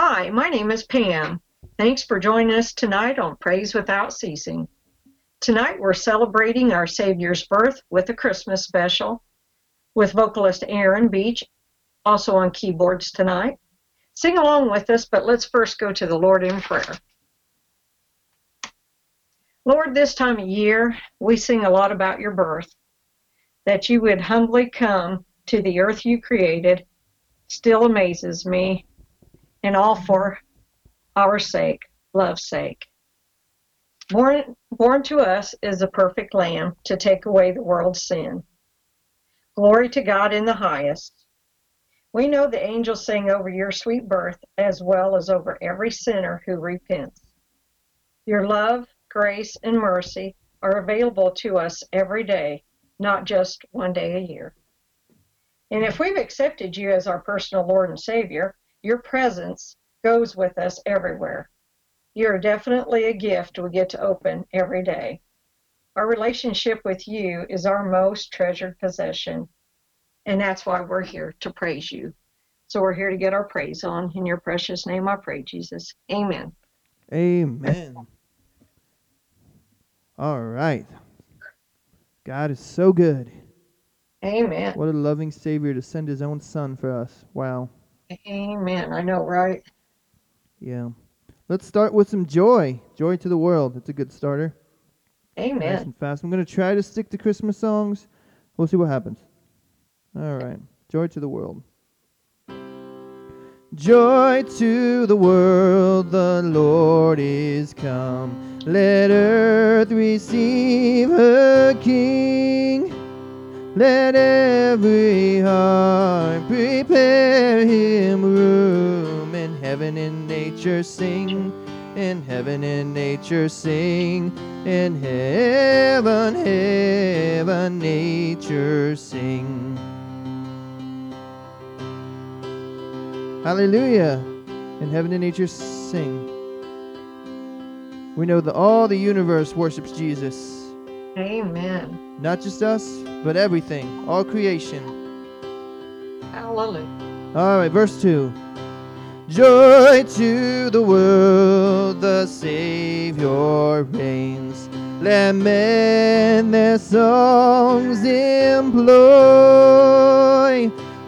Hi, my name is Pam. Thanks for joining us tonight on Praise Without Ceasing. Tonight we're celebrating our Savior's birth with a Christmas special with vocalist Aaron Beach, also on keyboards tonight. Sing along with us, but let's first go to the Lord in prayer. Lord, this time of year, we sing a lot about your birth, that you would humbly come to the earth you created, still amazes me, and all for our sake, love's sake. Born, born to us is a perfect lamb to take away the world's sin. Glory to God in the highest. We know the angels sing over your sweet birth as well as over every sinner who repents. Your love, grace, and mercy are available to us every day, not just one day a year. And if we've accepted you as our personal Lord and Savior, your presence goes with us everywhere. You're definitely a gift we get to open every day. Our relationship with you is our most treasured possession, and that's why we're here to praise you. So we're here to get our praise on. In your precious name I pray, Jesus. Amen. Amen. All right. God is so good. Amen. What a loving Savior to send His own Son for us. Wow. Amen. I know, right? Yeah. Let's start with some joy. Joy to the world. That's a good starter. Nice Amen. and fast. I'm going to try to stick to Christmas songs. We'll see what happens. All right. Joy to the world. Joy to the world, the Lord is come. Let earth receive her King. Let every heart prepare him room. In heaven and nature sing. In heaven and nature sing. In heaven, heaven, nature sing. Hallelujah. In heaven and nature sing. We know that all the universe worships Jesus. Amen. Not just us, but everything, all creation. Hallelujah. All right, verse 2. Joy to the world, the Savior reigns. Let men their songs employ.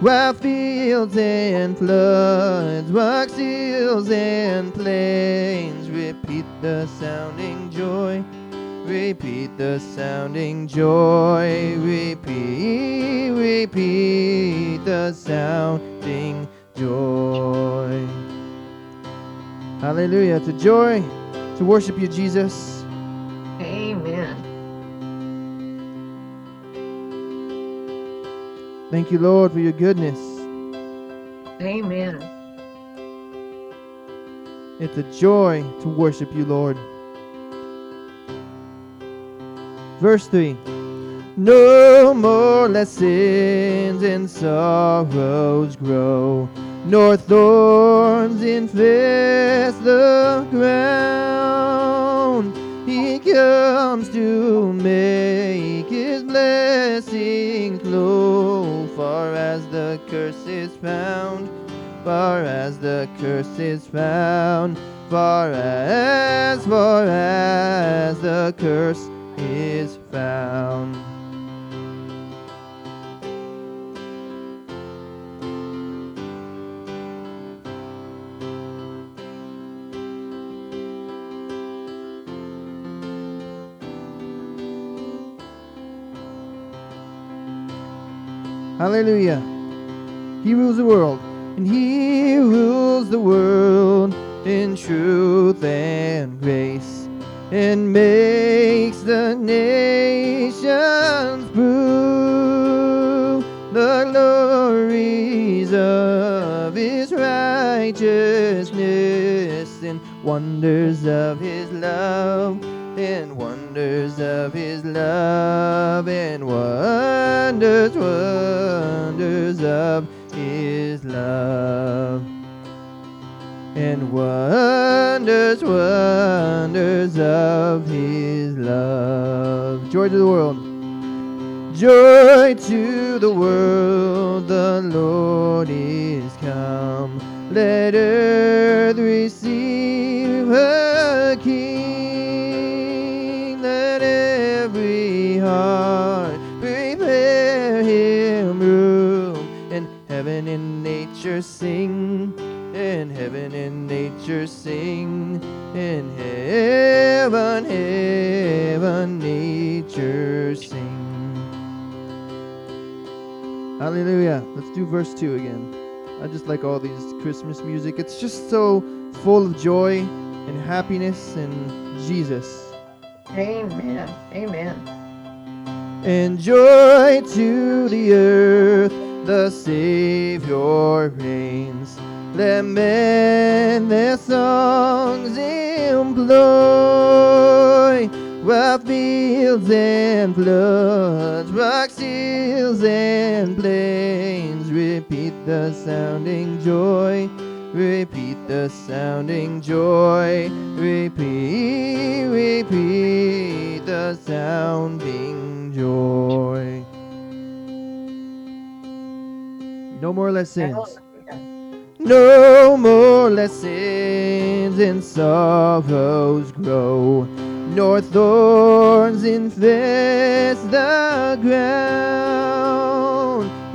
While fields and floods, rocks, hills, and plains repeat the sounding joy. Repeat the sounding joy. Repeat, repeat the sounding joy. Hallelujah. To joy to worship you, Jesus. Amen. Thank you, Lord, for your goodness. Amen. It's a joy to worship you, Lord. Verse 3 No more lessons and sorrows grow, nor thorns infest the ground. He comes to make his blessing flow, far as the curse is found, far as the curse is found, far as, far as the curse is found. Hallelujah. He rules the world, and He rules the world in truth and grace, and makes the nations prove the glories of His righteousness and wonders of His love. And wonders of his love, and wonders, wonders of his love. And wonders, wonders of his love. Joy to the world. Joy to the world, the Lord is come. Let earth receive a king. Let every heart prepare him room. And heaven and nature sing. And heaven and nature sing. In heaven, heaven, nature sing. Hallelujah. Let's do verse 2 again. I just like all these Christmas music. It's just so full of joy and happiness and Jesus. Amen. Amen. And joy to the earth, the Savior reigns. Let men their songs employ, while fields and floods, rocks, hills, and plains repeat the sounding joy. Repeat the sounding joy. Repeat, repeat the sounding joy. No more lessons. No more lessons and sorrows grow, nor thorns infest the ground.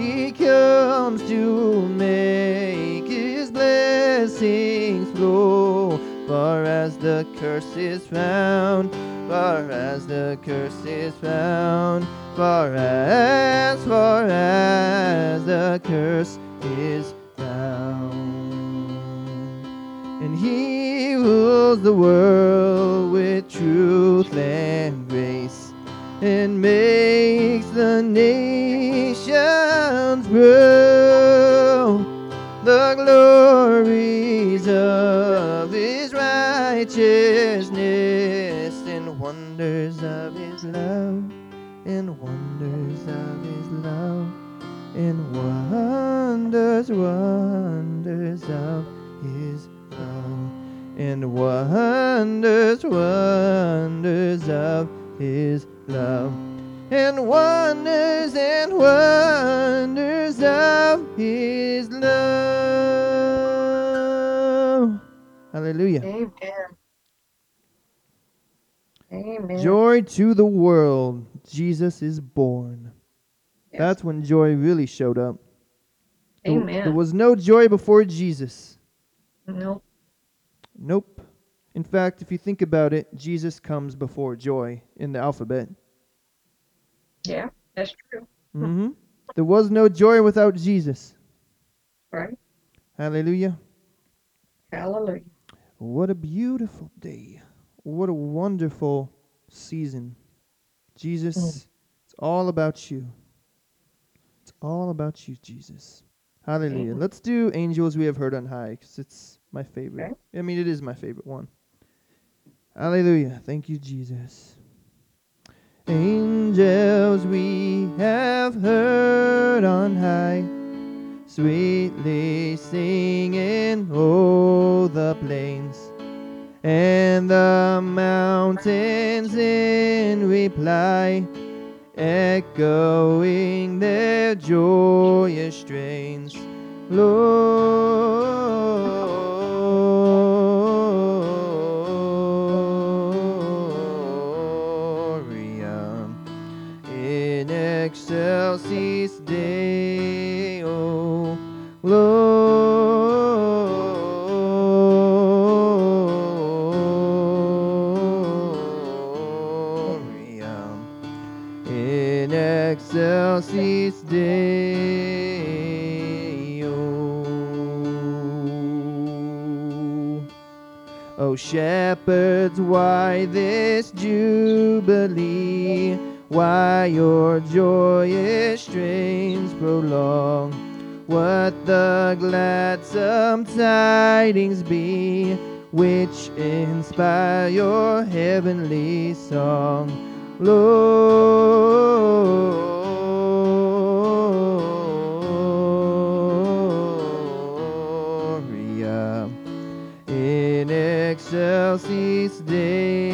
He comes to make his blessings flow, far as the curse is found, far as the curse is found, far as, far as the curse He rules the world with truth and grace, and makes the nations grow. The glories of his righteousness and wonders of his love, and wonders of his love, and wonders, wonders and wonders, wonders of his love, and wonders and wonders of his love. Hallelujah. Amen. Amen. Joy to the world. Jesus is born. Yes. That's when joy really showed up. Amen. There was no joy before Jesus. no. Nope. In fact, if you think about it, Jesus comes before joy in the alphabet. Yeah, that's true. hmm There was no joy without Jesus. Right? Hallelujah. Hallelujah. What a beautiful day. What a wonderful season. Jesus, Mm. it's all about you. It's all about you, Jesus. Hallelujah. Amen. Let's do Angels We Have Heard on High because it's my favorite. I mean, it is my favorite one. Hallelujah. Thank you, Jesus. Angels we have heard on high, sweetly singing o'er the plains and the mountains in reply, echoing their joyous strains. Gloria excelsis Deo. Oh Gloria in excelsis Deo. O shepherds, why this jubilee? Why your joyous strains prolong? What the gladsome tidings be, which inspire your heavenly song? In excelsis Deo.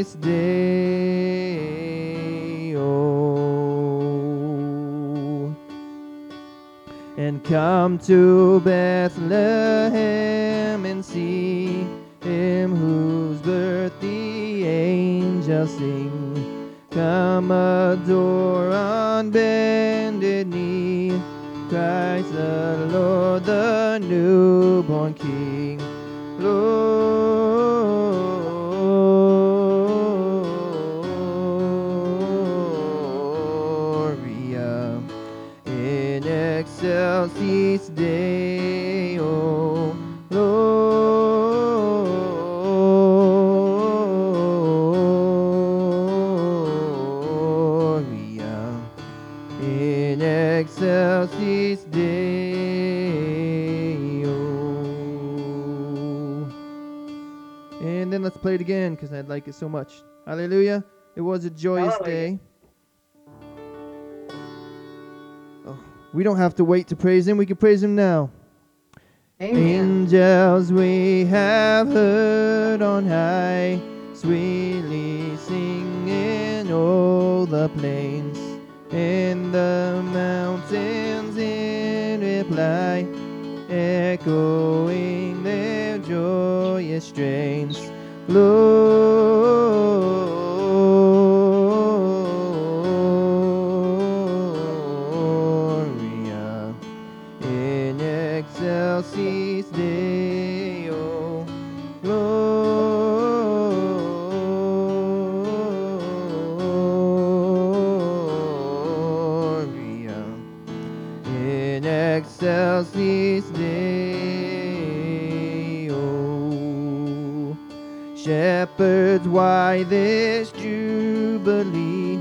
Excelsis Deo. Oh. And come to Bethlehem and see him whose birth the angels sing. Come adore on bended knee Christ the Lord, the newborn King. Play it again because I like it so much. Hallelujah. It was a joyous Hallelujah. day. Oh, we don't have to wait to praise Him, we can praise Him now. Amen. Angels we have heard on high, sweetly singing o'er the plains and the mountains in reply, echoing their joyous strains. Gloria Shepherds, why this jubilee?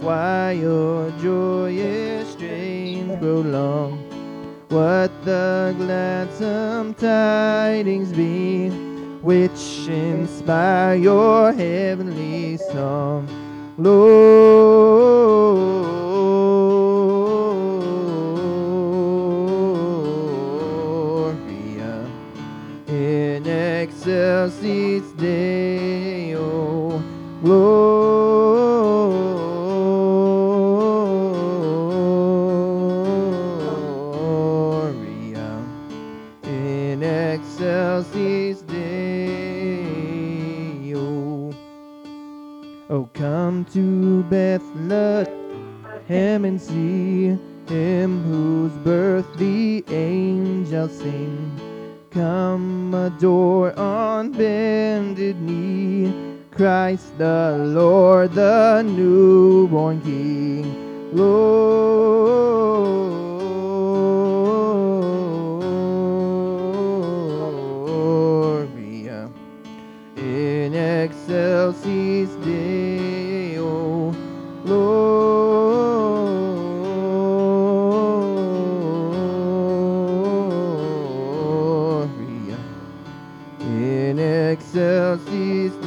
Why your joyous strains prolong? What the gladsome tidings be, which inspire your heavenly song? Gloria Gloria in excelsis Deo. Oh, come to Bethlehem and see him whose birth the angels sing. Come adore on bended knee Christ the Lord, the newborn King. Gloria in excelsis Deo. Gloria in excelsis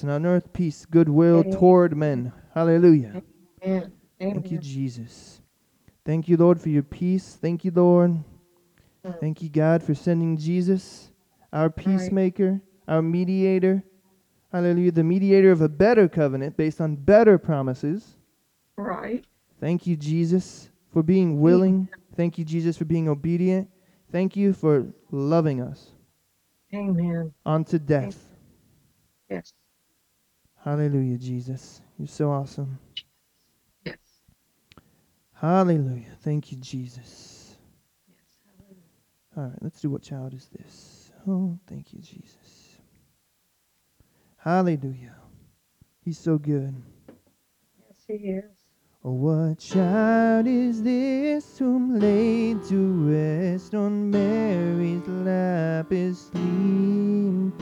And on earth peace, goodwill Amen. toward men. Hallelujah. Amen. Thank you, Jesus. Thank you, Lord, for your peace. Thank you, Lord. Mm. Thank you, God, for sending Jesus, our peacemaker, our mediator. Hallelujah. The mediator of a better covenant based on better promises. Right. Thank you, Jesus, for being willing. Thank you, Jesus, for being obedient. Thank you for loving us Amen. unto death. Yes. Hallelujah, Jesus. You're so awesome. Yes. Hallelujah. Thank you, Jesus. Yes. All right, let's do what child is this? Oh, thank you, Jesus. Hallelujah. He's so good. Yes, he is. Oh, what child is this whom laid to rest on Mary's lap is sleeping.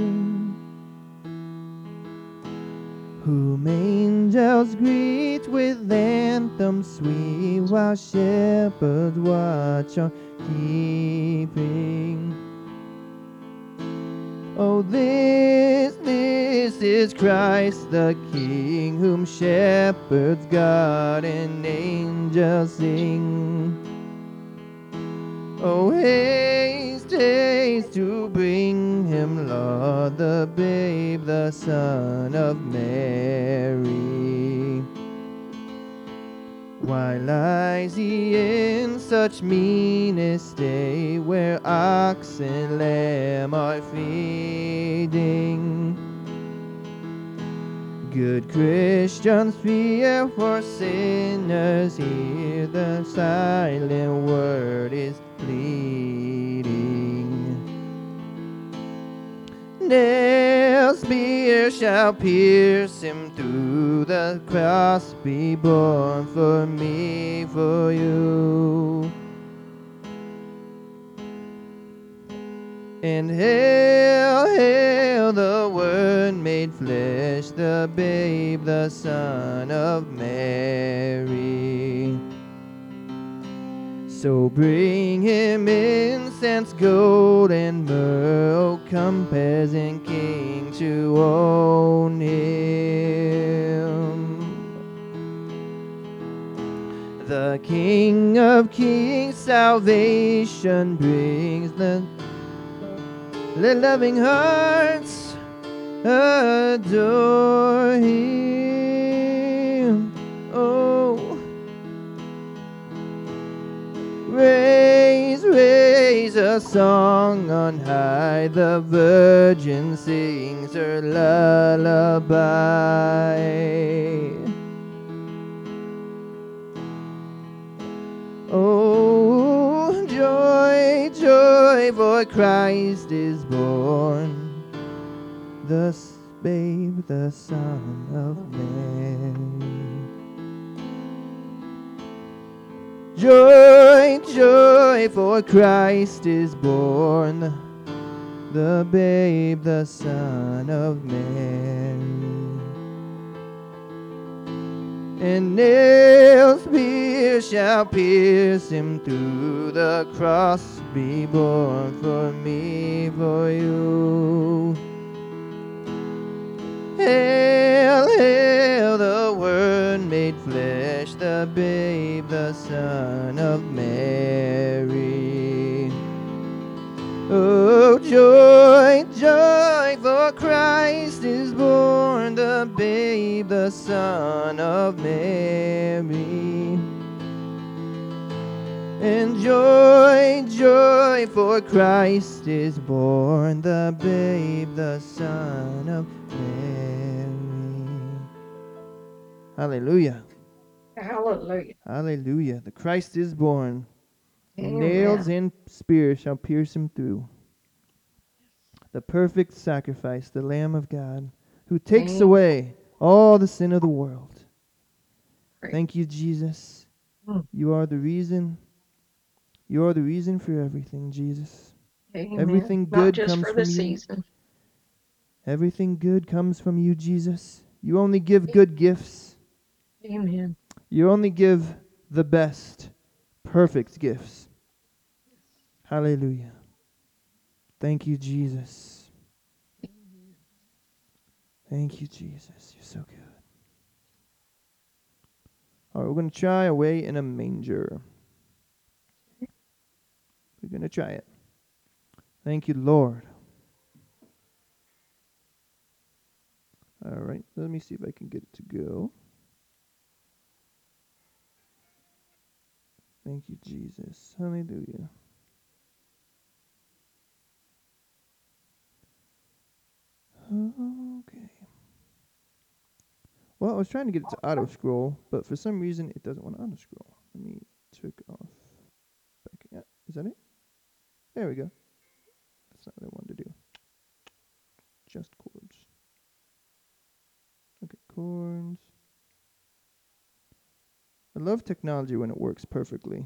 Whom angels greet with anthems sweet, while shepherds watch on keeping. Oh, this, this is Christ the King, whom shepherds guard and angels sing. Oh, haste, haste to bring him, Lord, the babe, the Son of Mary. Why lies he in such mean estate, where ox and lamb are feeding? Good Christians fear for sinners, hear the silent word is pleading. Nail spear shall pierce him through the cross, be born for me, for you. And hail, hail the Word made flesh, the babe, the Son of Mary. So bring him incense, gold, and myrrh, come peasant king to own him. The King of Kings salvation brings the let loving hearts adore him. Raise, raise a song on high. The Virgin sings her lullaby. Oh, joy, joy, for Christ is born, the babe, the Son of Mary. Joy, joy, for Christ is born, the babe, the Son of Man. and nails pierce shall pierce him through the cross be born for me for you hail hail the word made flesh the babe the son of mary Oh, joy, joy, for Christ is born, the babe, the Son of Mary. And joy, joy, for Christ is born, the babe, the Son of Mary. Hallelujah. Hallelujah. Hallelujah. The Christ is born. Nails and spears shall pierce him through. The perfect sacrifice, the Lamb of God, who takes Amen. away all the sin of the world. Great. Thank you, Jesus. Mm. You are the reason. You are the reason for everything, Jesus. Amen. everything Not good just comes for the from you. season. Everything good comes from you, Jesus. You only give good gifts. Amen. You only give the best, perfect gifts. Hallelujah. Thank you, Jesus. Thank you, Jesus. You're so good. All right, we're going to try away in a manger. We're going to try it. Thank you, Lord. All right, let me see if I can get it to go. Thank you, Jesus. Hallelujah. Okay. Well, I was trying to get it to auto scroll, but for some reason it doesn't want to auto scroll. Let me check off. Back. Yeah, is that it? There we go. That's not what I wanted to do. Just chords. Okay, chords. I love technology when it works perfectly.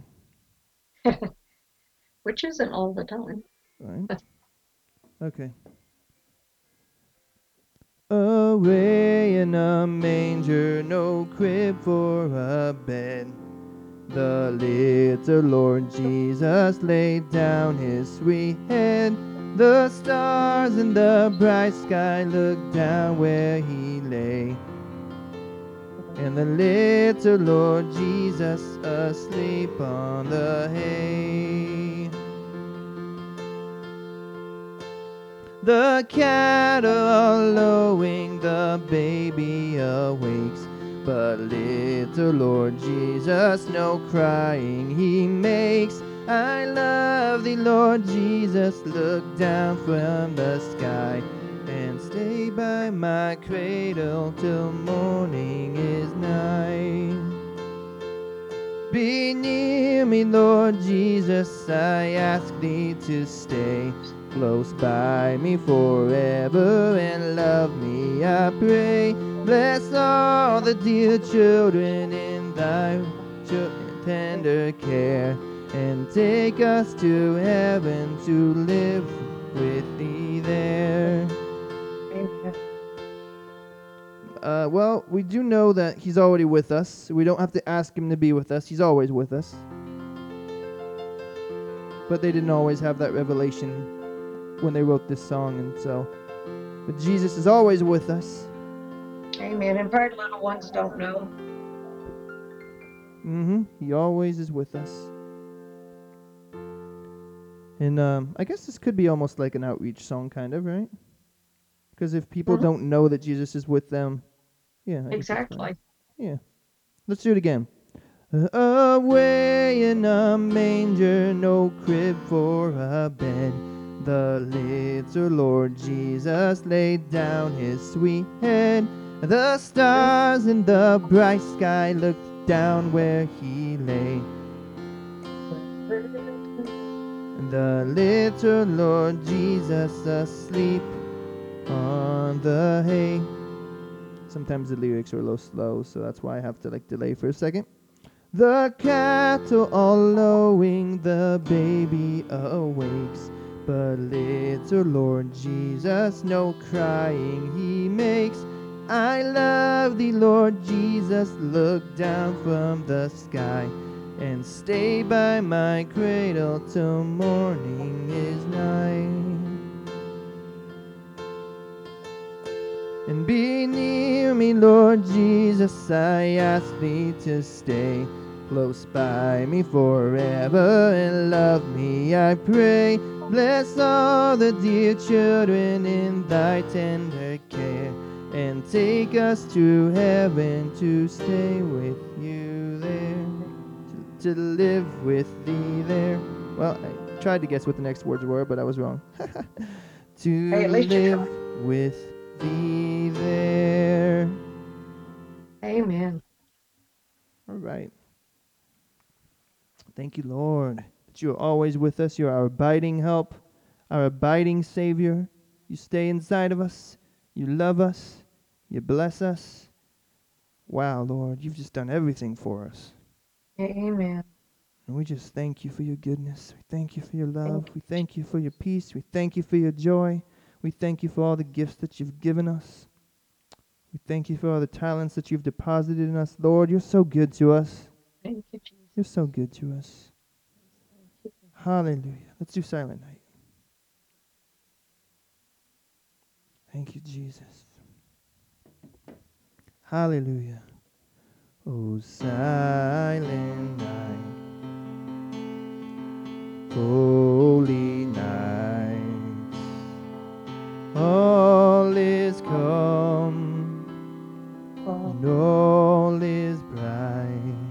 which isn't all the time. Right. Okay. Away in a manger, no crib for a bed. The little Lord Jesus laid down his sweet head. The stars in the bright sky looked down where he lay. And the little Lord Jesus asleep on the hay. The cattle lowing, the baby awakes. But little Lord Jesus, no crying he makes. I love thee, Lord Jesus, look down from the sky and stay by my cradle till morning is nigh. Be near me, Lord Jesus, I ask thee to stay close by me forever and love me, I pray. Bless all the dear children in thy tender care and take us to heaven to live with thee there. Uh, well, we do know that he's already with us. We don't have to ask him to be with us. He's always with us. But they didn't always have that revelation when they wrote this song, and so. But Jesus is always with us. Amen. And very little ones don't know. Mm-hmm. He always is with us. And um, I guess this could be almost like an outreach song, kind of, right? Because if people Mhm. don't know that Jesus is with them, yeah. I guess that's fine. Exactly. Yeah. Let's do it again. Away in a manger, no crib for a bed. The little Lord Jesus laid down his sweet head. The stars in the bright sky looked down where he lay. The little Lord Jesus asleep on the hay. Sometimes the lyrics are a little slow, so that's why I have to like delay for a second. The cattle all lowing, the baby awakes. But little Lord Jesus, no crying he makes. I love thee, Lord Jesus, look down from the sky and stay by my cradle till morning is nigh. And be near me, Lord Jesus, I ask thee to stay close by me forever and love me, I pray. Bless all the dear children in thy tender care and take us to heaven to stay with you there, to, to live with thee there. Well, I tried to guess what the next words were, but I was wrong. to Hey, at least you live with thee there. Amen. All right. Thank you, Lord, that you are always with us. You're our abiding help, our abiding Savior. You stay inside of us. You love us. You bless us. Wow, Lord, you've just done everything for us. Amen. And we just thank you for your goodness. We thank you for your love. We thank you for your peace. We thank you for your joy. We thank you for all the gifts that you've given us. We thank you for all the talents that you've deposited in us. Lord, you're so good to us. Thank you, Jesus. You're so good to us. Hallelujah. Let's do Silent Night. Thank you, Jesus. Hallelujah. Oh, silent night. Holy night. All is calm and all is bright.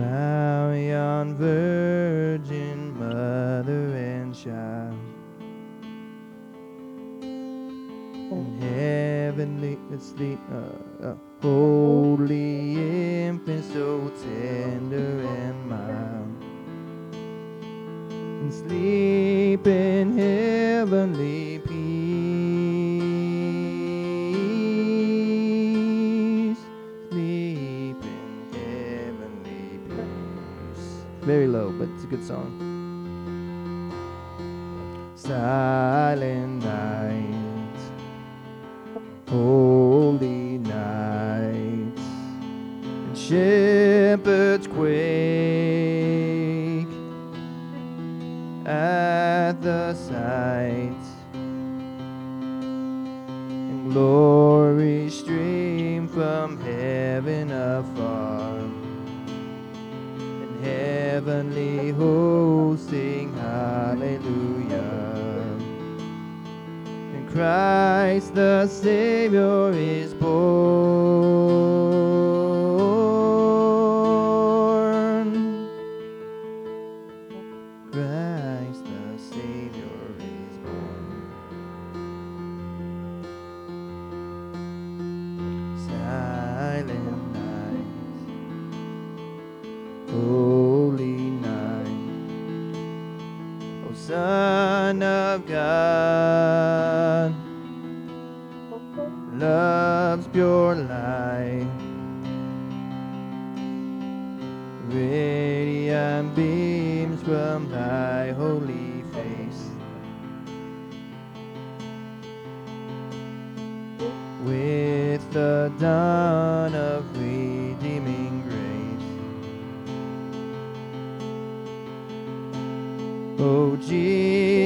Round yon virgin mother and child. And heavenly, sleep, uh, uh, holy infant, so tender and mild. And sleep in heavenly song. Silent night, holy night, and Say.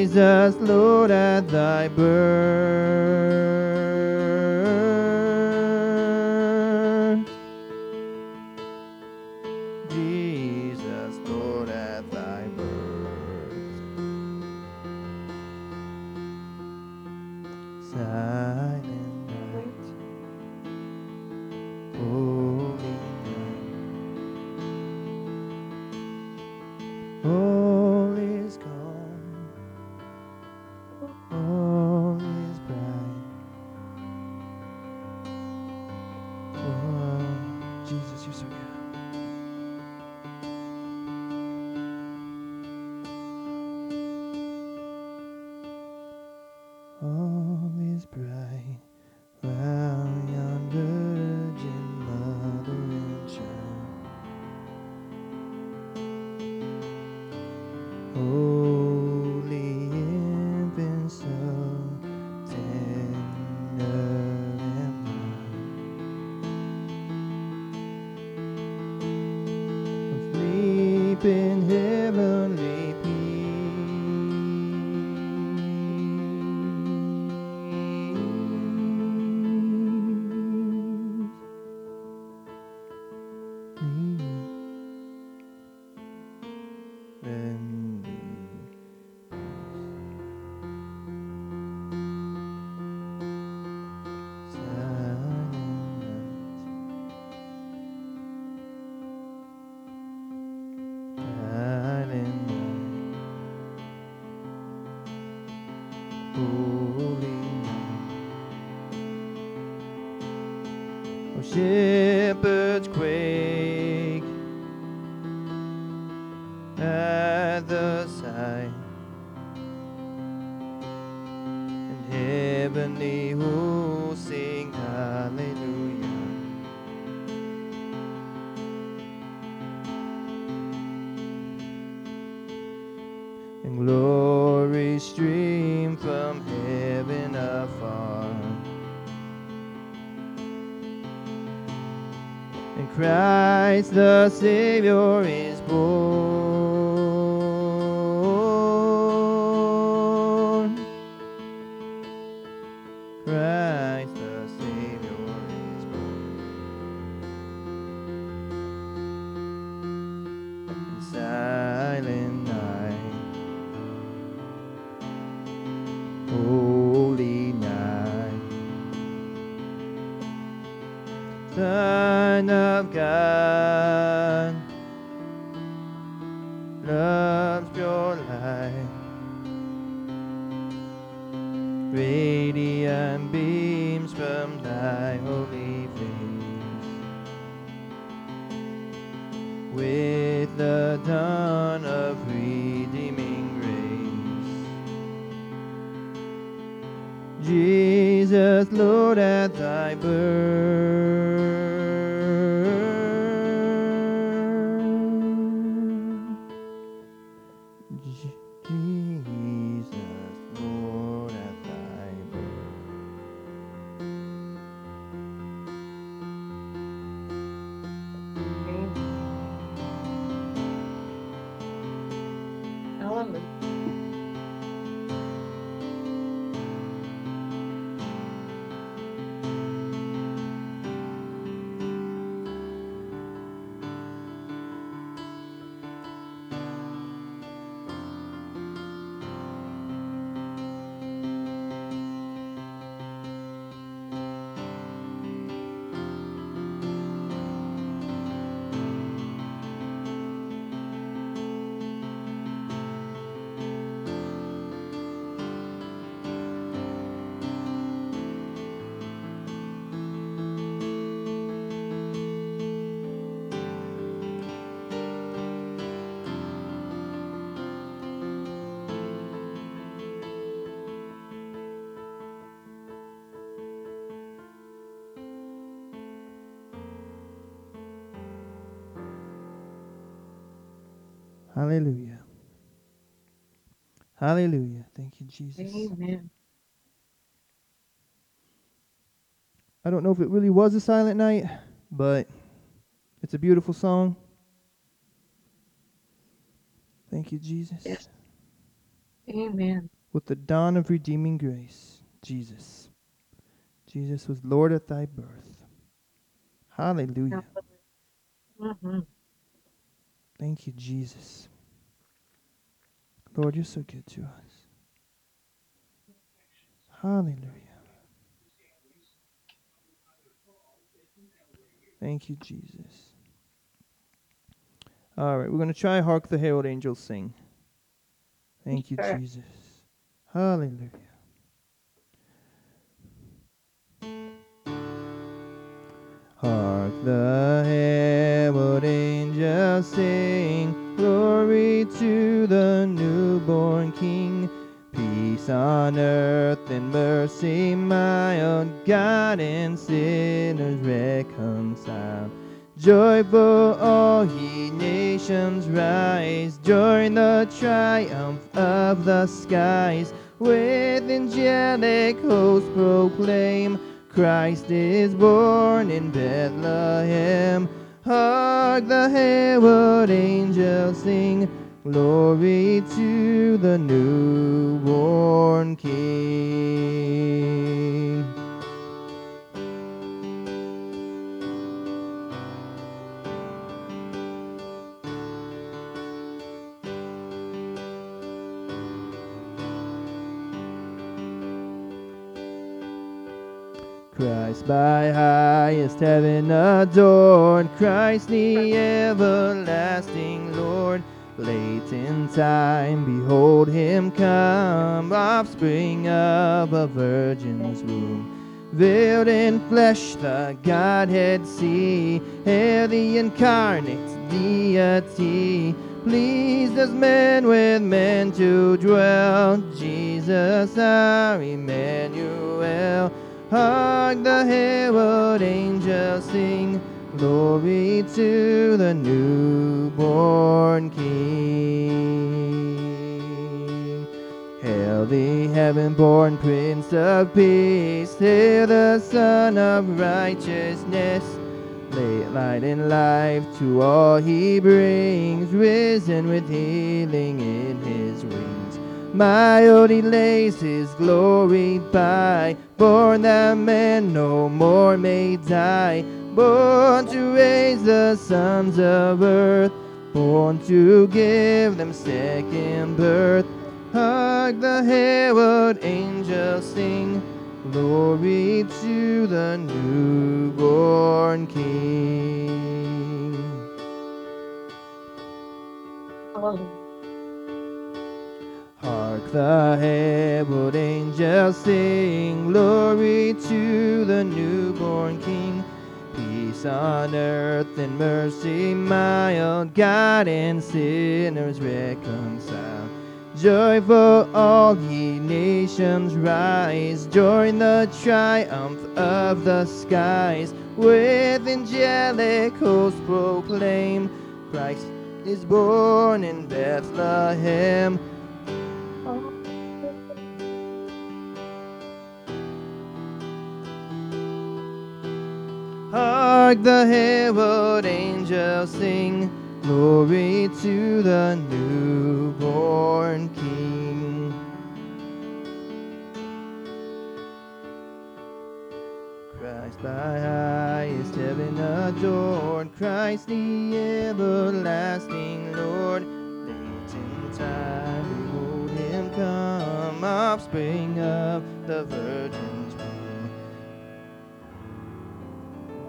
Jesus, Lord, at thy birth. Lord, at thy birth. Jesus. Amen. I don't know if it really was a silent night, but it's a beautiful song. Thank you, Jesus. Yes. Amen. With the dawn of redeeming grace, Jesus. Jesus was Lord at thy birth. Hallelujah. hmm Thank you, Jesus. Lord, you're so good to us. Hallelujah. Thank you, Jesus. All right, we're going to try Hark the Herald Angels Sing. Thank you, Sure. Jesus. Hallelujah. Hark the herald angels sing, glory to the newborn King. On earth and mercy mild, God and sinners reconciled. Joyful all ye nations rise, join the triumph of the skies. With angelic hosts proclaim, Christ is born in Bethlehem. Hark the herald angels sing, glory to the newborn King. Christ by highest heaven adored, Christ the everlasting Lord. Late in time, behold him come, offspring of a virgin's womb. Veiled in flesh, the Godhead see, hail the incarnate deity. Pleased as men with men to dwell, Jesus our Emmanuel. Hark the herald angels sing, glory to the newborn King. Hail the heaven-born Prince of Peace, hail the Son of Righteousness. Late light and life to all he brings, risen with healing in his wings. He lays his glory by, born that man no more may die, born to raise the sons of earth, born to give them second birth. Hark the herald angels sing, glory to the newborn King. Hark the herald angels sing, glory to the newborn King. On earth and mercy mild, God and sinners reconciled. Joyful all ye nations rise, join the triumph of the skies. With angelic hosts proclaim, Christ is born in Bethlehem. Hark the herald angels sing, Glory to the newborn King. Christ by highest heaven adored, Christ the everlasting Lord. Late in time, behold him come, offspring of the Virgin's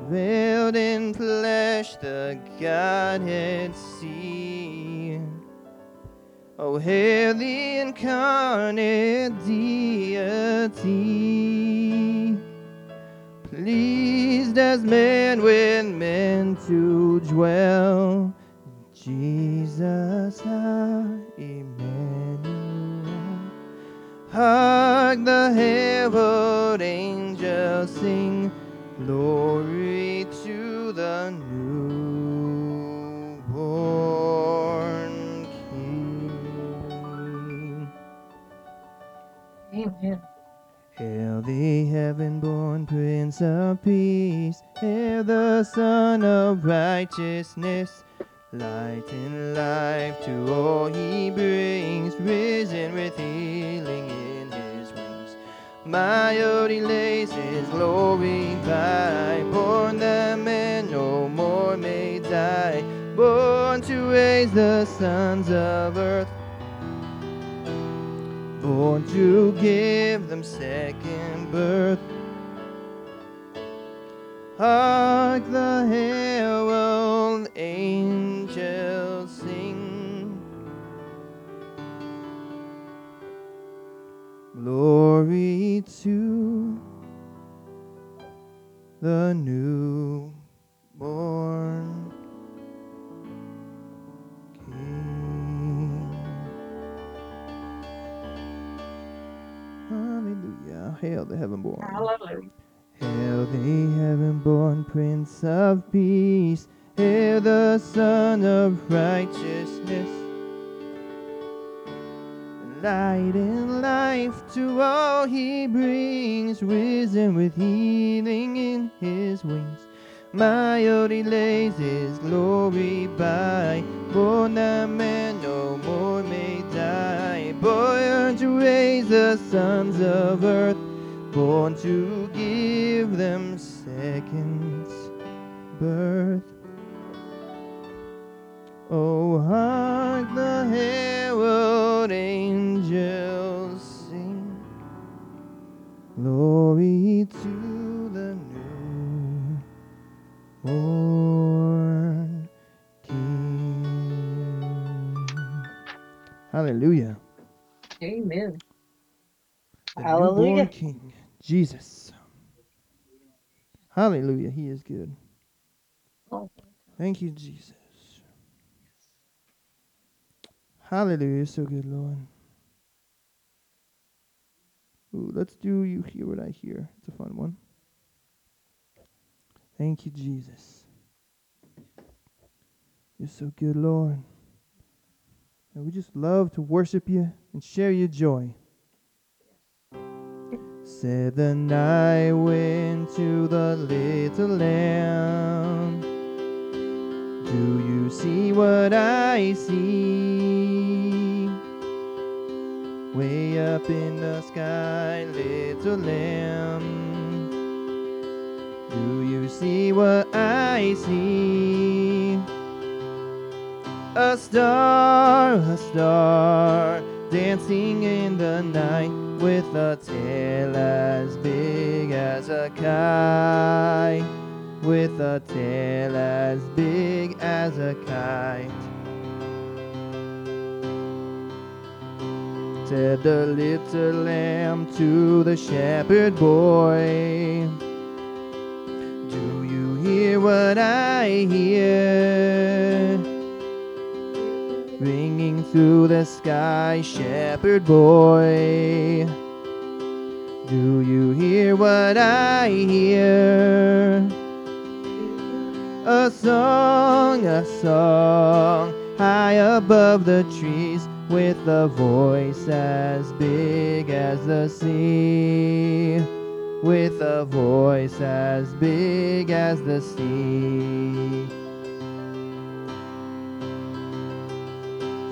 Veiled in flesh, the Godhead see. Oh, hail the incarnate deity, pleased as man with men to dwell. Jesus, our Emmanuel. Hark the herald angels sing, glory to the newborn King. Amen. Hail the heaven born Prince of Peace, hail the Son of Righteousness. Light and life to all he brings, risen with healing in his wings. Mighty lays his glory by, born that men no more may die, born to raise the sons of earth. Born to give them second birth. Hark the herald Glory to the newborn King. Hallelujah. Hail the heaven born. Hallelujah. Hail the heaven born Prince of Peace. Hail the Son of Righteousness. Light and life to all he brings, risen with healing in his wings. Mighty lays his glory by, born that man no more may die. Born to raise the sons of earth, born to give them second birth. Oh, hark the herald angels sing. Glory to the newborn King. Hallelujah. Amen. The Hallelujah. King, Jesus. Hallelujah. He is good. Oh. Thank you, Jesus. Hallelujah. You're so good, Lord. Ooh, let's do You Hear What I Hear. It's a fun one. Thank you, Jesus. You're so good, Lord. And we just love to worship you and share your joy. Said the night wind to the little lamb. Do you see what I see? Way up in the sky, little lamb. Do you see what I see? A star, a star, dancing in the night with a tail as big as a kite. With a tail as big as a kite. Said the little lamb to the shepherd boy. Do you hear what I hear? Ringing through the sky, shepherd boy. Do you hear what I hear? A song, a song, high above the trees, with a voice as big as the sea. With a voice as big as the sea.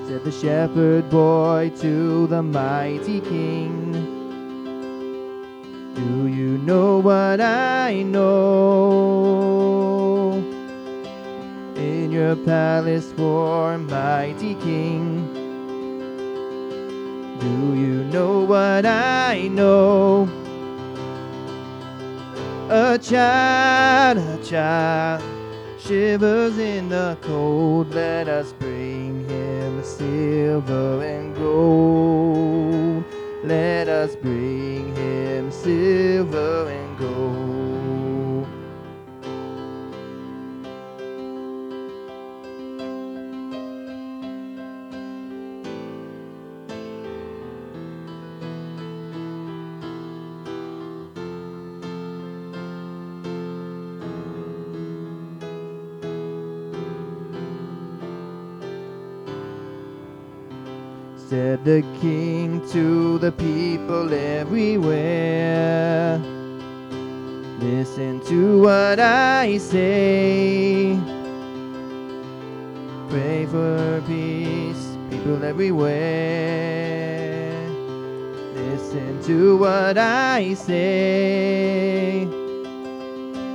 said the shepherd boy to the mighty king. Do you know what I know? In your palace for mighty king. Do you know what I know? A child, a child shivers in the cold. Let us bring him silver and gold. Let us bring him silver and gold. Said the king to the people everywhere. Listen to what I say. Pray for peace, people everywhere. Listen to what I say.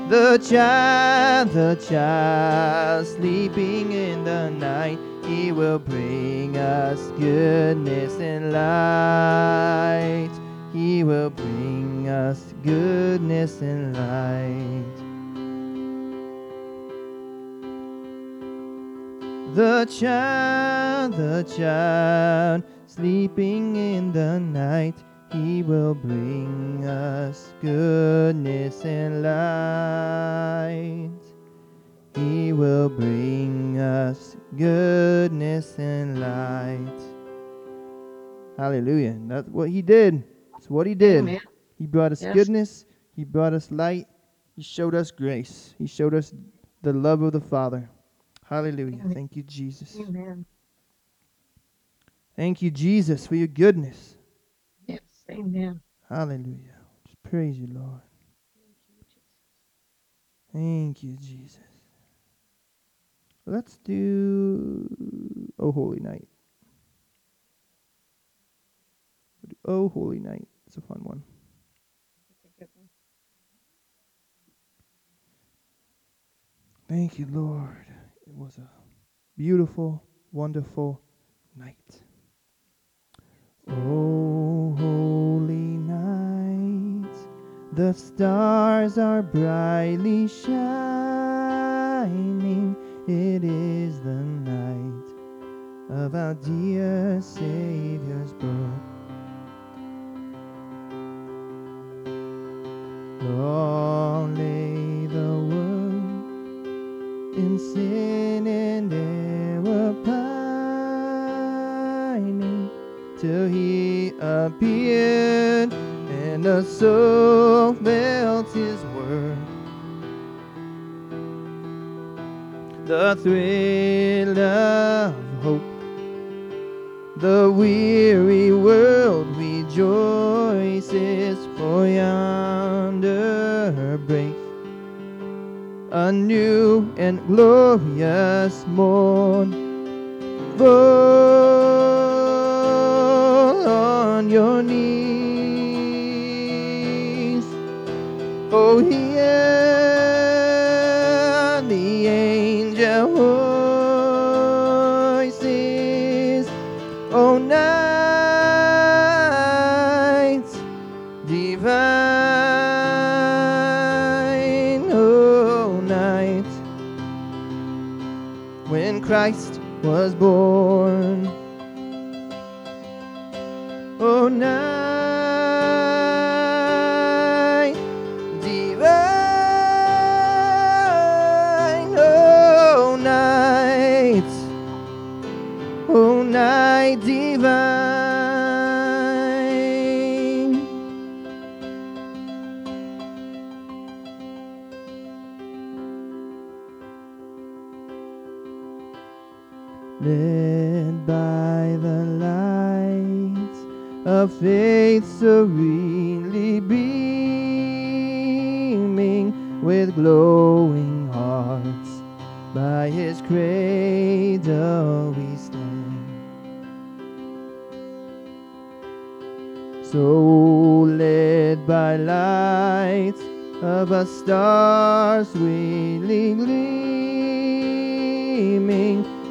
The child, the child sleeping in the night, he will bring us goodness and light. He will bring us goodness and light. The child, the child, sleeping in the night, he will bring us goodness and light. He will bring us goodness and light. Hallelujah. That's what he did. That's what he did. Amen. He brought us Yes. goodness. He brought us light. He showed us grace. He showed us the love of the Father. Hallelujah. Amen. Thank you, Jesus. Amen. Thank you, Jesus, for your goodness. Yes. Amen. Hallelujah. Just praise you, Lord. Thank you, Jesus. Let's do Oh Holy Night. Oh Holy Night. It's a fun one. Thank you, Lord. It was a beautiful, wonderful night. Oh, holy night, the stars are brightly shining. It is the night of our dear Savior's birth. Long lay the world in sin and error pining till he appeared and the soul felt his The thrill of hope, the weary world rejoices for yonder breaks a new and glorious morn. Fall on your knees. Oh, was born. serenely beaming with glowing hearts. By his cradle we stand. So led by lights of a star sweetly gleaming,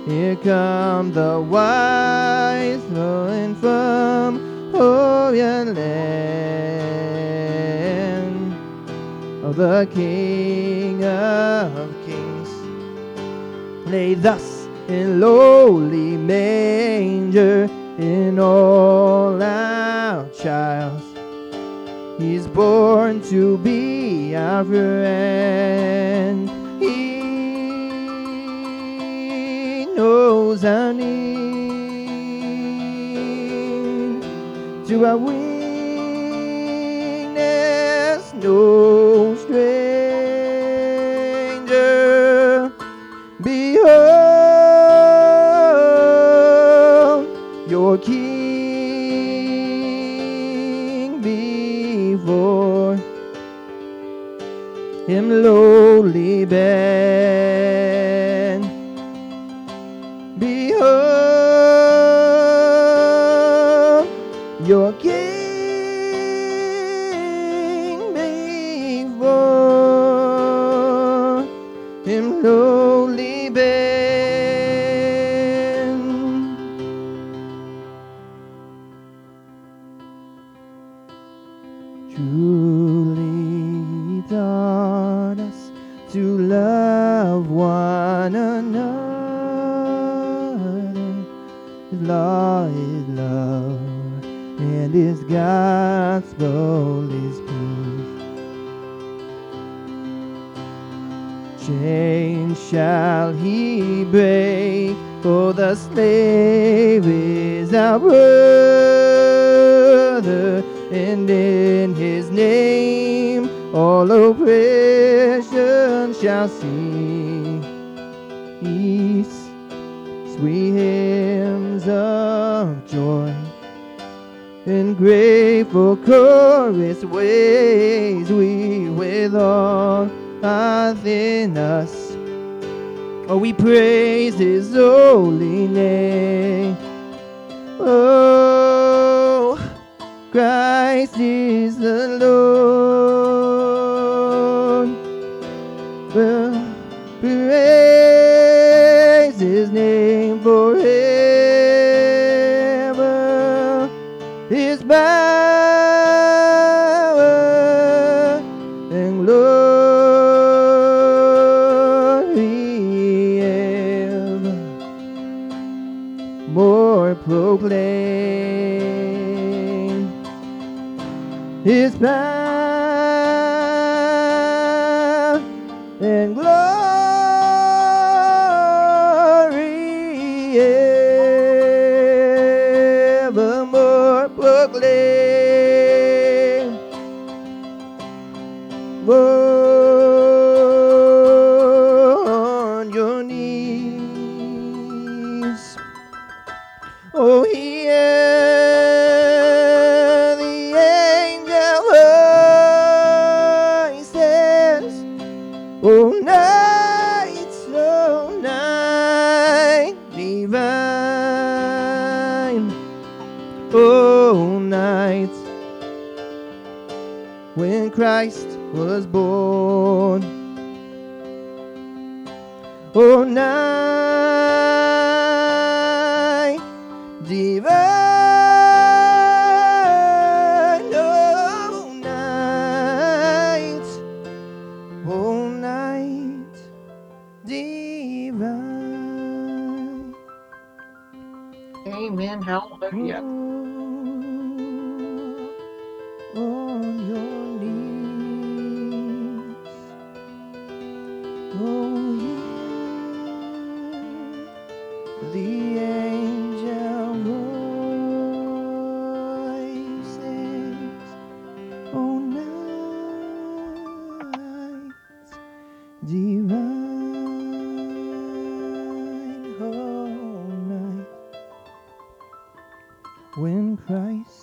here come the wise and firm. Oh, land of the King of Kings. Lay thus in lowly manger in all our child. He's born to be our friend. He knows our to our weakness, no stranger. Behold, your King before him lowly bend. Behold. yo quiero.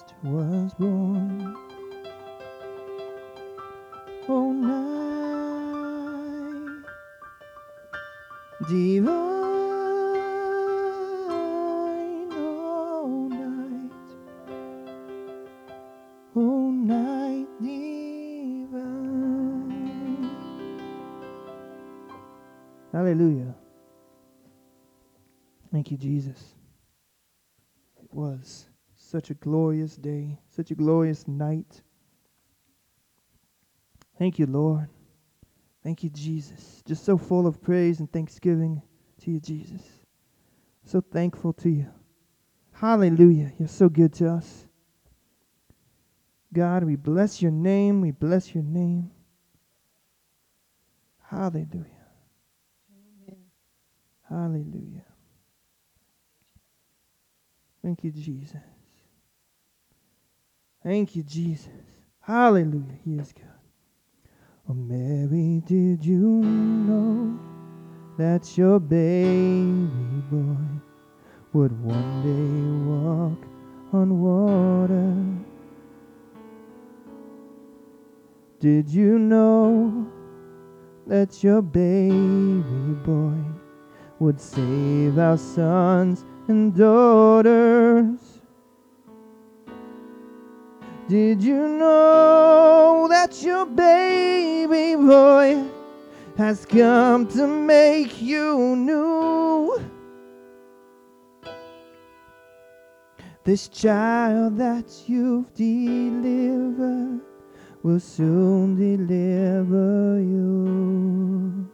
Christ was born. Oh, night divine, oh, night, oh, night divine. Hallelujah. Thank you, Jesus. Such a glorious day, such a glorious night. Thank you, Lord. Thank you, Jesus. Just so full of praise and thanksgiving to you, Jesus. So thankful to you. Hallelujah. You're so good to us. God, we bless your name. We bless your name. Hallelujah. Amen. Hallelujah. Thank you, Jesus. Thank you, Jesus. Hallelujah. He is God. Oh, Mary, did you know that your baby boy would one day walk on water? Did you know that your baby boy would save our sons and daughters? Did you know that your baby boy has come to make you new? This child that you've delivered will soon deliver you.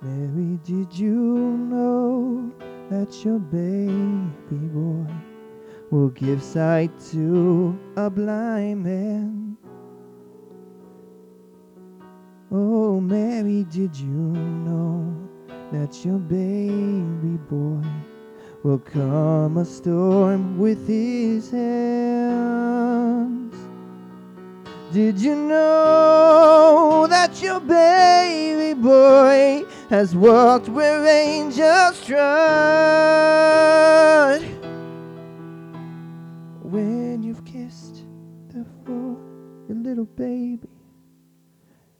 Mary, did you know that your baby boy will give sight to a blind man? Oh, Mary, did you know that your baby boy will calm a storm with his hands? Did you know that your baby boy has walked where angels trod? When you've kissed the floor, your little baby,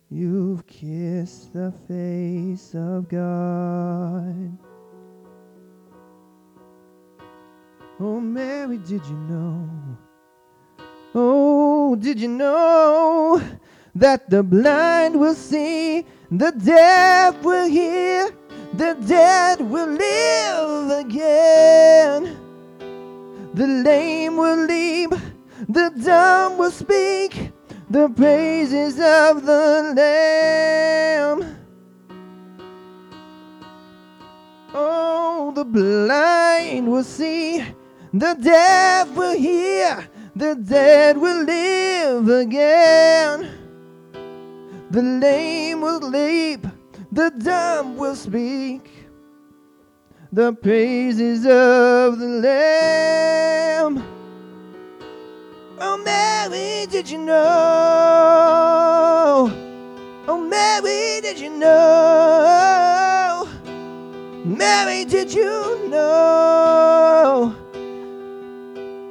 you've kissed the face of God. Oh, Mary, did you know? Oh, did you know that the blind will see, the deaf will hear, the dead will live again? The lame will leap, the dumb will speak, the praises of the Lamb. Oh, the blind will see, the deaf will hear, the dead will live again. The lame will leap, the dumb will speak, the praises of the Lamb. Oh, Mary, did you know? Oh, Mary, did you know? Mary, did you know?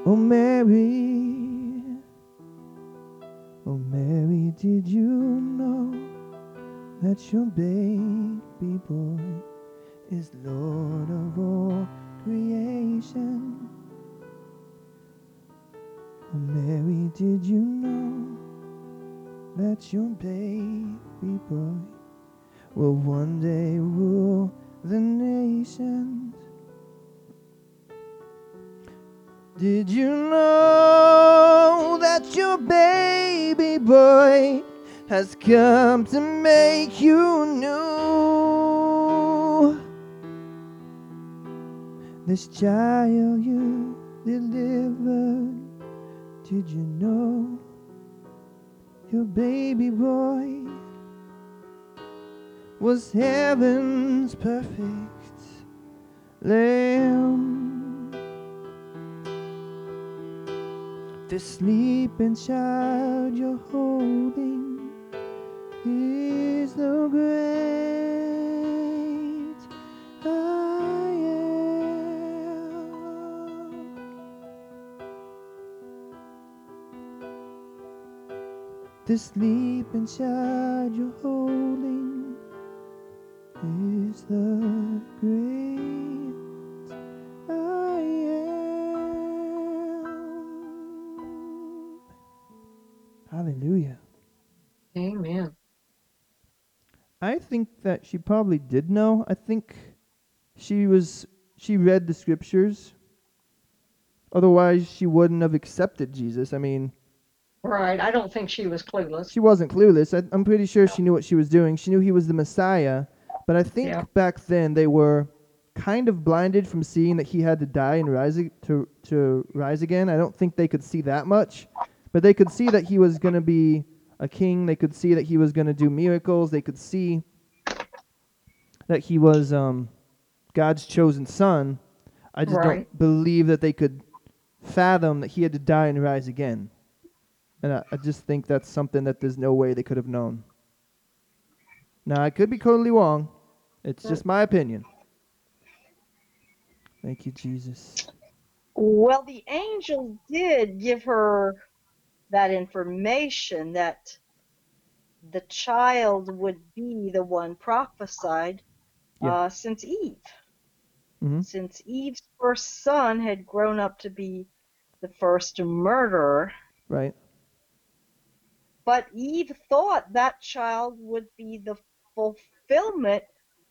Oh, Mary. Oh, Mary, did you know that your baby boy is Lord of all creation? Oh, Mary, did you know that your baby boy will one day rule the nations? Did you know that your baby boy has come to make you new? This child you delivered, did you know your baby boy was heaven's perfect lamb? This sleeping child you're holding is the great I This sleeping child you're holding is the great I am. Hallelujah. Amen. I think that she probably did know. I think she was she read the scriptures. Otherwise, she wouldn't have accepted Jesus. I mean, Right. I don't think she was clueless. she wasn't clueless. I, I'm pretty sure she knew what she was doing. She knew he was the Messiah. But I think Yeah. back then they were kind of blinded from seeing that he had to die and rise to to rise again. I don't think they could see that much, but they could see that he was going to be a king. They could see that he was going to do miracles. They could see that he was um, God's chosen son. I just Right. don't believe that they could fathom that he had to die and rise again. And I, I just think that's something that there's no way they could have known. Now, I could be totally wrong. It's just my opinion. Thank you, Jesus. Well, the angel did give her that information that the child would be the one prophesied Yeah. uh, since Eve. Mhm. Since Eve's first son had grown up to be the first murderer, Right? But Eve thought that child would be the fulfillment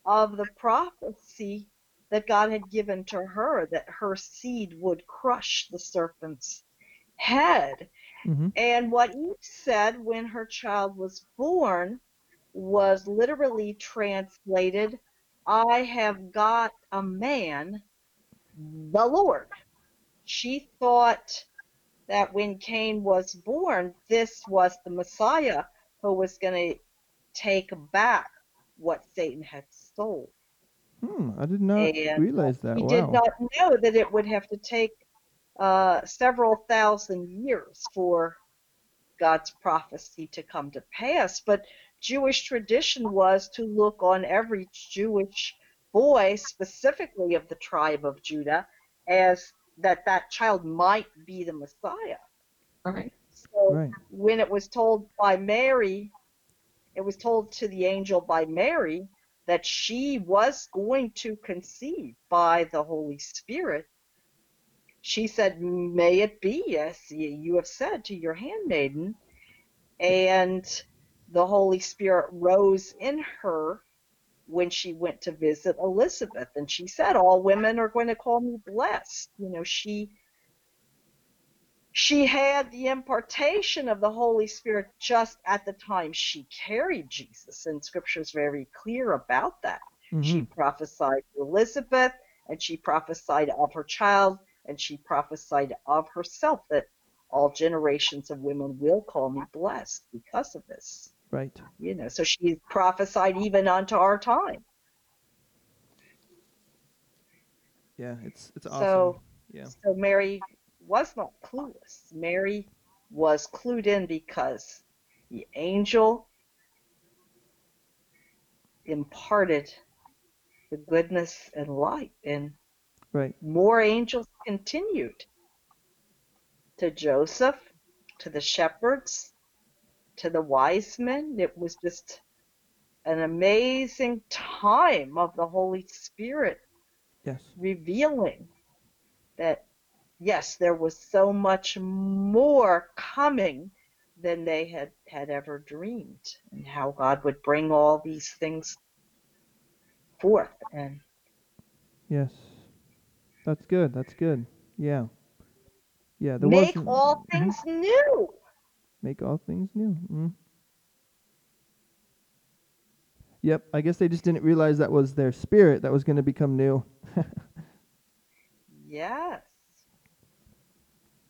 of the prophecy that God had given to her, that her seed would crush the serpent's head. Mm-hmm. And what Eve said when her child was born was literally translated, I have got a man, the Lord. She thought that when Cain was born, this was the Messiah who was going to take back what Satan had stolen. Hmm. I did not And realize that. He wow. did not know that it would have to take uh, several thousand years for God's prophecy to come to pass. But Jewish tradition was to look on every Jewish boy, specifically of the tribe of Judah, as that that child might be the Messiah. Right. So Right. when it was told by Mary, it was told to the angel by Mary that she was going to conceive by the Holy Spirit. She said, May it be as you have said to your handmaiden. And the Holy Spirit rose in her when she went to visit Elizabeth. And she said, All women are going to call me blessed. You know, she she had the impartation of the Holy Spirit just at the time she carried Jesus, and Scripture is very clear about that. She Mhm. prophesied to Elizabeth, and she prophesied of her child, and she prophesied of herself that all generations of women will call me blessed because of this. Right. You know, so she prophesied even unto our time. Yeah. It's it's awesome. So yeah. So Mary was not clueless. Mary was clued in because the angel imparted the goodness and light, and Right. more angels continued to Joseph, to the shepherds, to the wise men. It was just an amazing time of the Holy Spirit Yes. revealing that yes, there was so much more coming than they had, had ever dreamed, and how God would bring all these things forth. And Yes. That's good. That's good. Yeah. Yeah. There make all Mhm. things new. Make all things new. Mm. Yep. I guess they just didn't realize that was their spirit that was going to become new. Yes.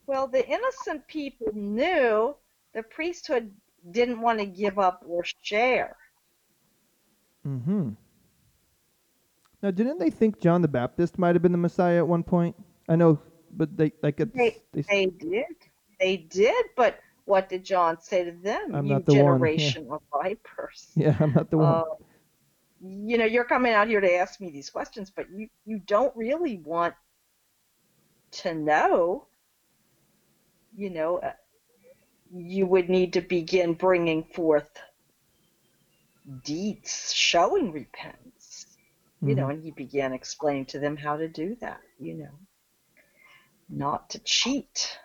Well, the innocent people knew the priesthood didn't want to give up or share. Mm-hmm. Now, didn't they think John the Baptist might have been the Messiah at one point? I know, but they like They- they, They did. They did, but what did John say to them? I'm you not the one, yeah. generation of vipers. yeah, I'm not the one. Uh, you know, you're coming out here to ask me these questions, but you, you don't really want to know. You know, uh, you would need to begin bringing forth deeds showing repentance. You know, Mhm. and he began explaining to them how to do that, you know, not to cheat.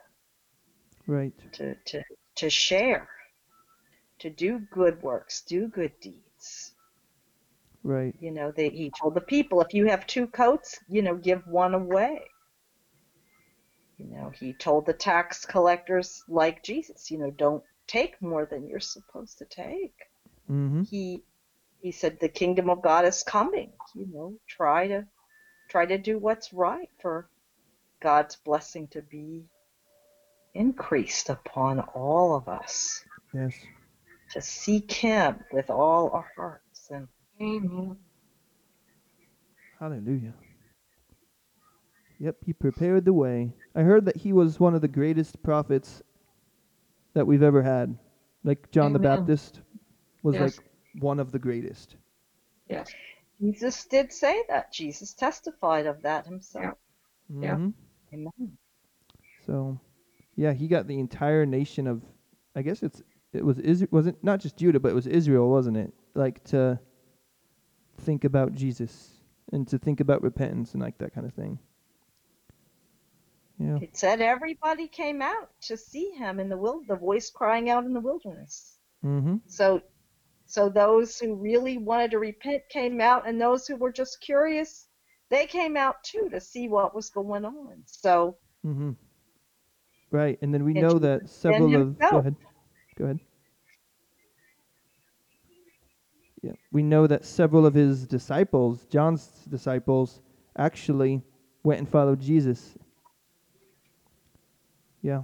Right. to, to, to share, to do good works, do good deeds. Right. You know, they, he told the people, if you have two coats, you know, give one away. You know, he told the tax collectors, like Jesus, you know, don't take more than you're supposed to take. Mm-hmm. He he said the kingdom of God is coming. You know, try to try to do what's right for God's blessing to be increased upon all of us. Yes. To seek Him with all our hearts and Amen. Hallelujah. Yep, he prepared the way. I heard that he was one of the greatest prophets that we've ever had. Like John the Amen. Baptist was Yes. like one of the greatest. Yes. Jesus did say that. Jesus testified of that himself. Yeah. Mhm. Amen. So, yeah, he got the entire nation of I guess it's it was Is was it not just Judah, but it was Israel, wasn't it? Like to think about Jesus and to think about repentance and like that kind of thing. Yeah. It said everybody came out to see him in the wil- the voice crying out in the wilderness. Mhm. So so those who really wanted to repent came out and those who were just curious, they came out too to see what was going on. So Mhm. Right, and then we know that several of go himself. ahead. Go ahead. Yeah, we know that several of his disciples, John's disciples, actually went and followed Jesus. Yeah.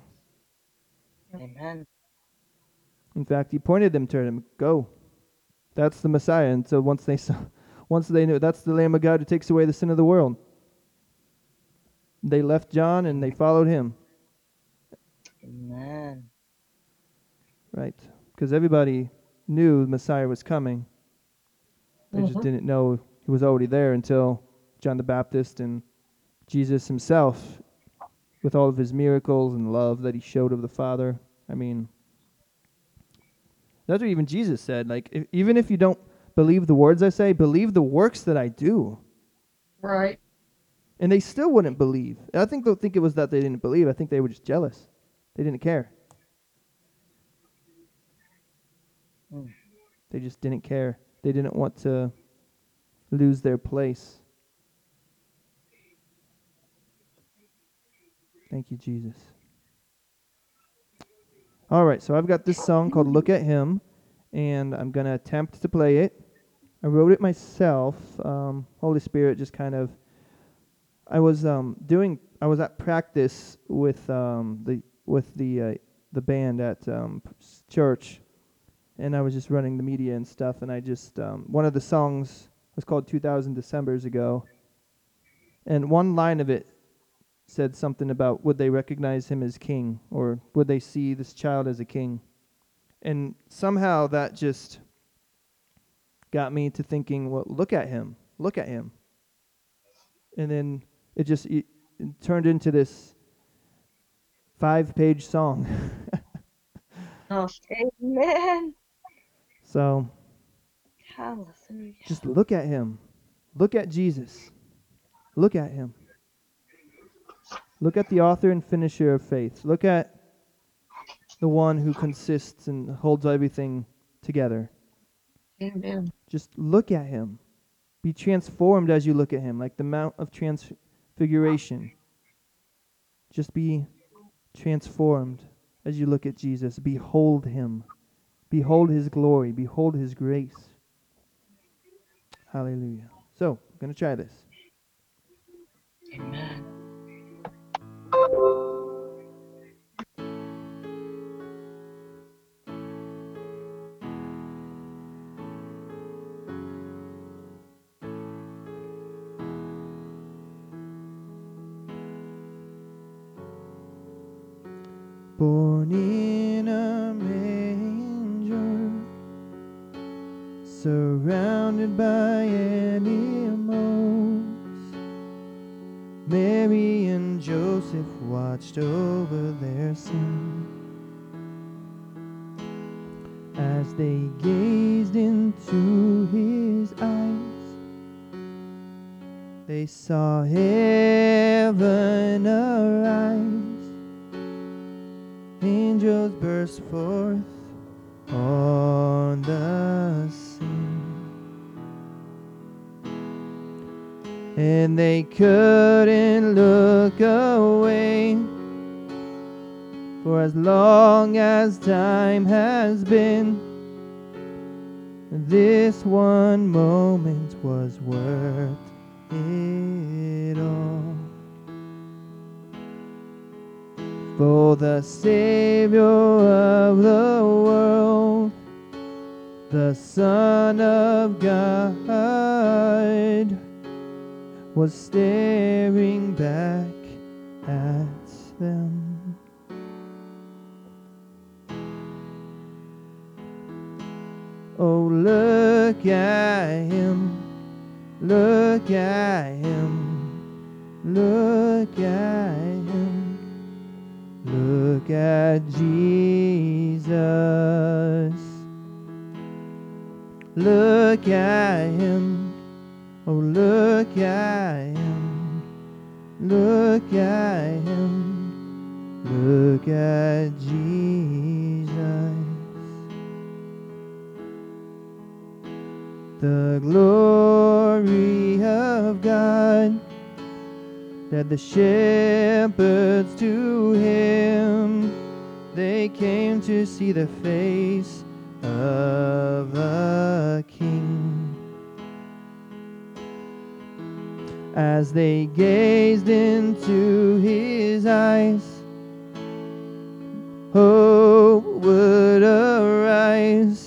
Amen. In fact, he pointed them to him. Go. That's the Messiah. And so once they saw, once they knew that's the Lamb of God who takes away the sin of the world, they left John and they followed him. Amen. Right. Because everybody knew the Messiah was coming. They just Mhm. didn't know he was already there until John the Baptist and Jesus himself, with all of his miracles and love that he showed of the Father. I mean, that's what even Jesus said. Like, if, even if you don't believe the words I say, believe the works that I do. Right. And they still wouldn't believe. I think they'll think it was that they didn't believe. I think they were just jealous. They didn't care. Mm. They just didn't care. They didn't want to lose their place. Thank you, Jesus. All right, so I've got this song called Look at Him, and I'm going to attempt to play it. I wrote it myself. Um, Holy Spirit just kind of. I was um, doing. I was at practice with um, the with the uh, the band at um, church, and I was just running the media and stuff. And I just um, one of the songs was called "2000 December's Ago," and one line of it said something about would they recognize him as king or would they see this child as a king, and somehow that just got me to thinking, well, look at him, look at him, and then it just it, it turned into this five-page song. Oh, Amen. so Hallelujah. Just look at him. Look at Jesus. Look at him. Look at the author and finisher of faith. Look at the one who consists and holds everything together. amen. Just look at him. Be transformed as you look at him, like the Mount of Transfiguration. Just be transformed as you look at Jesus. Behold him. Behold his glory. Behold his grace. Hallelujah. So, I'm going to try this. Amen. Look at him, oh, look at him, look at him, look at Jesus. the glory of God that the shepherds to him they came to see the face of the king. As they gazed into his eyes hope would arise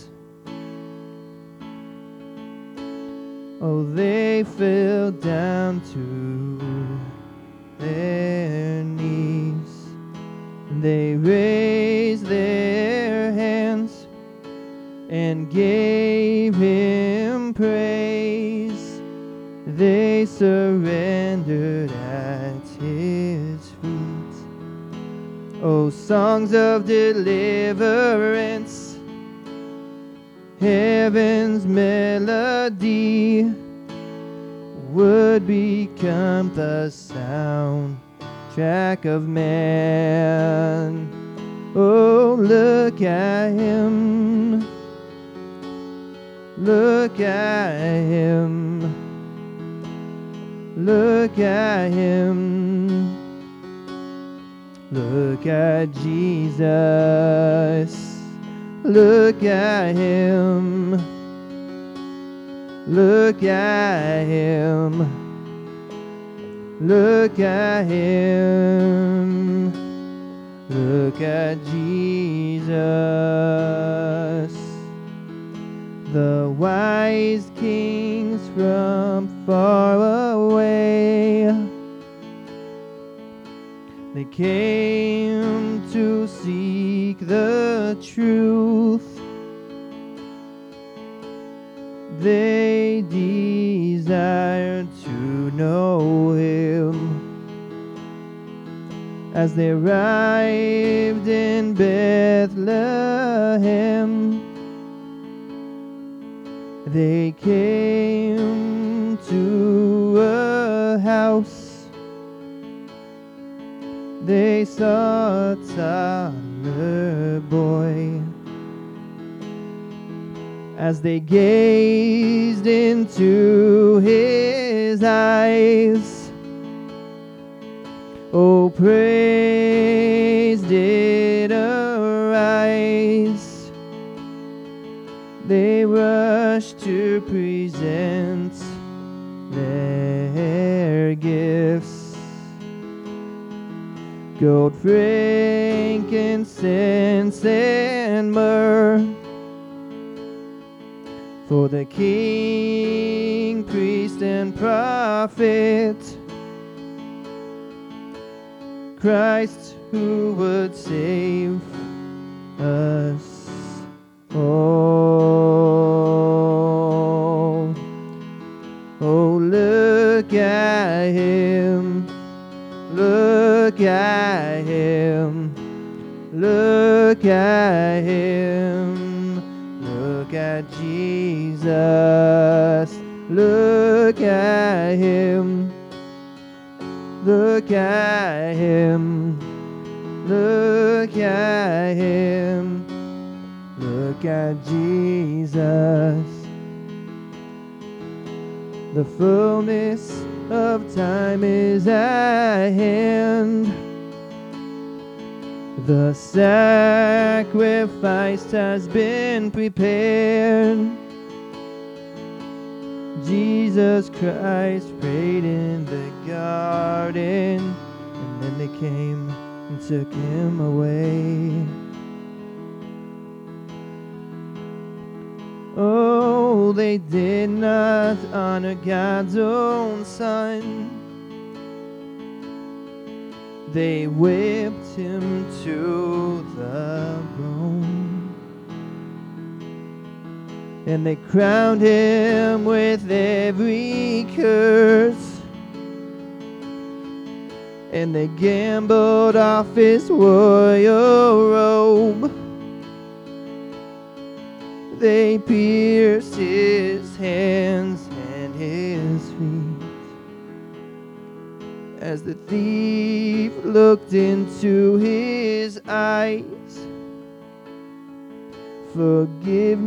gave him praise. They surrendered at his feet. Oh, songs of deliverance heaven's melody would become the sound track of man. Oh, look at him. Look at him. Look at him. Look at Jesus. Look at him. Look at him. Look at him. Look at Jesus. The wise kings from far away. They came to seek the truth. They desired to know Him. As they arrived in Bethlehem, they came to a house. They saw a toddler boy as they gazed into his eyes. Oh, praise did arise. They to present their gifts. Gold, frankincense, and myrrh for the king, priest, and prophet, Christ who would save us all. Look at him, look at him, look at Jesus, look at him, look at him, look at him, look at Jesus. The fullness of time is at hand. The sacrifice has been prepared. Jesus Christ prayed in the garden, and then they came and took him away. Oh, they did not honor God's own son. They whipped him to the bone. And they crowned him with every curse. And they gambled off his royal robe. They pierced his hands and his feet. As the thief looked into his eyes, forgiveness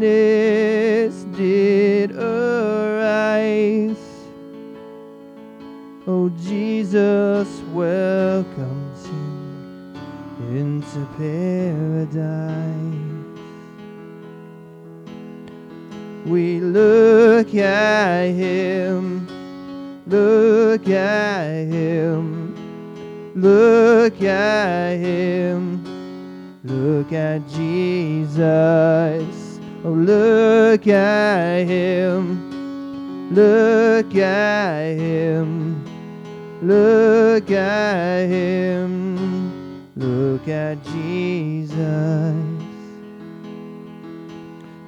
did arise. Oh, Jesus welcomes him into paradise. We look at him, look at him, look at him, look at Jesus. Oh, look at him, look at him, look at him, look at Jesus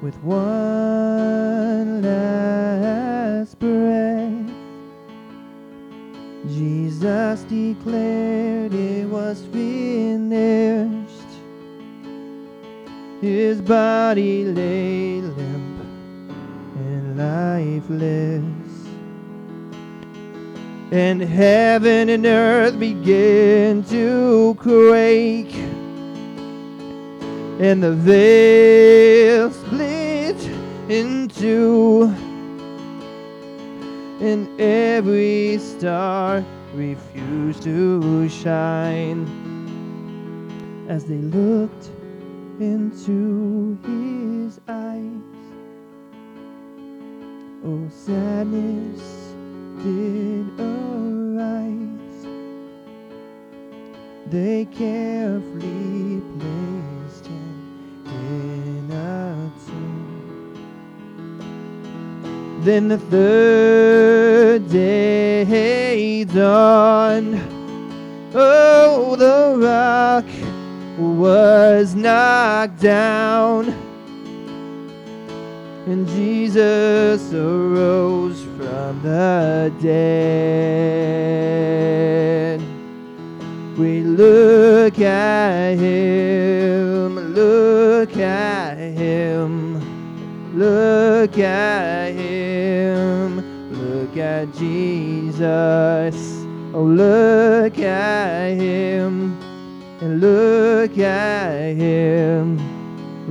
with one last breath. Jesus declared it was finished. His body lay limp and lifeless. And heaven and earth began to quake and the veil split in two, and every star refused to shine as they looked into his eyes. Oh, sadness did arise. They carefully Then the third day dawned. Oh, the rock was knocked down. And Jesus arose from the dead. We look at him, look at him, look at at Jesus. Oh, look at him, and look at him,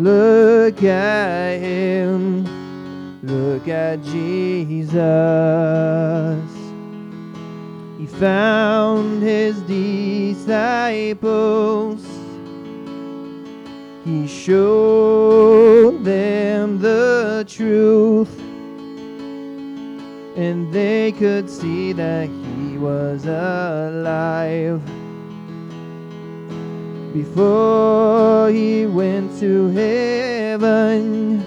look at him, look at Jesus. He found his disciples. He showed them the truth. They could see that he was alive. Before he went to heaven,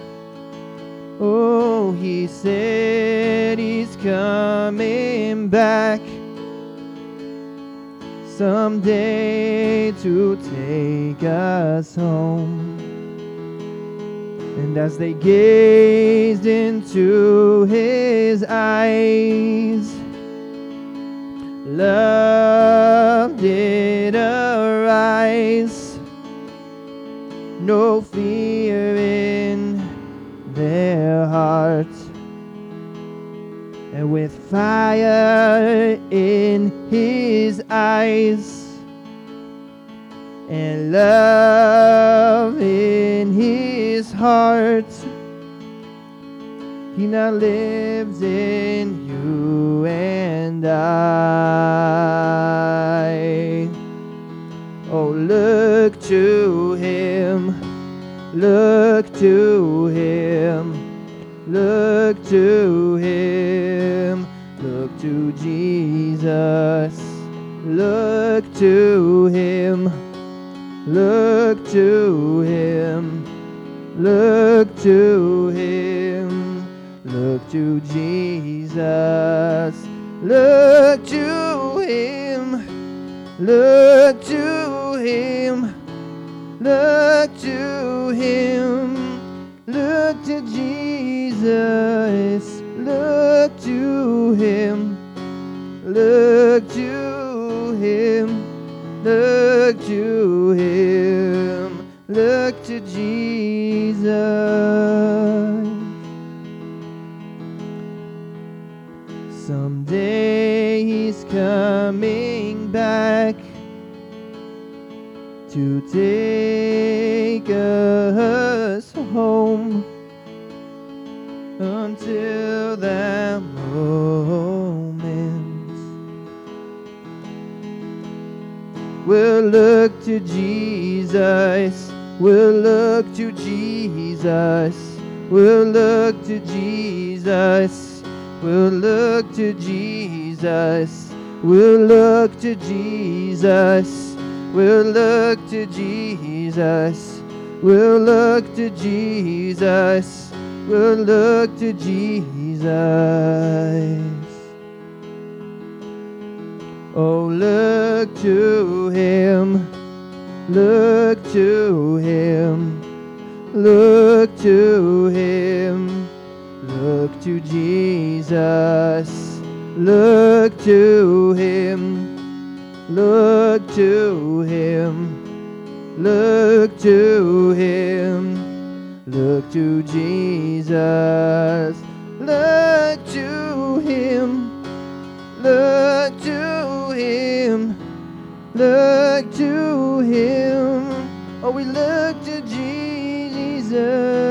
oh, he said he's coming back someday to take us home. And as they gazed into his eyes, love did arise. No fear in their hearts and with fire in his eyes and love in his heart. He now lives in you and I. Oh, look to Him, look to Him, look to Him, look to Jesus, look to Him, look to Him, look to Him, look to Jesus, look to Him. Look to him, look to him, look to Jesus, look to him, look to him, look to him, look to Jesus. Someday he's coming back to take us home. Until that moment, we'll look to Jesus. We'll look to Jesus. We'll look to Jesus. We'll look to Jesus. We'll look to Jesus. We'll look to Jesus. We'll look to Jesus. We'll look to Jesus. Oh, look to Him. Look to Him. Look to Him. Look to Jesus. Look to Him. Look to Him. Look to Him. Look to Jesus. Look to Him. Look to Him. Look to Him. Oh, we look to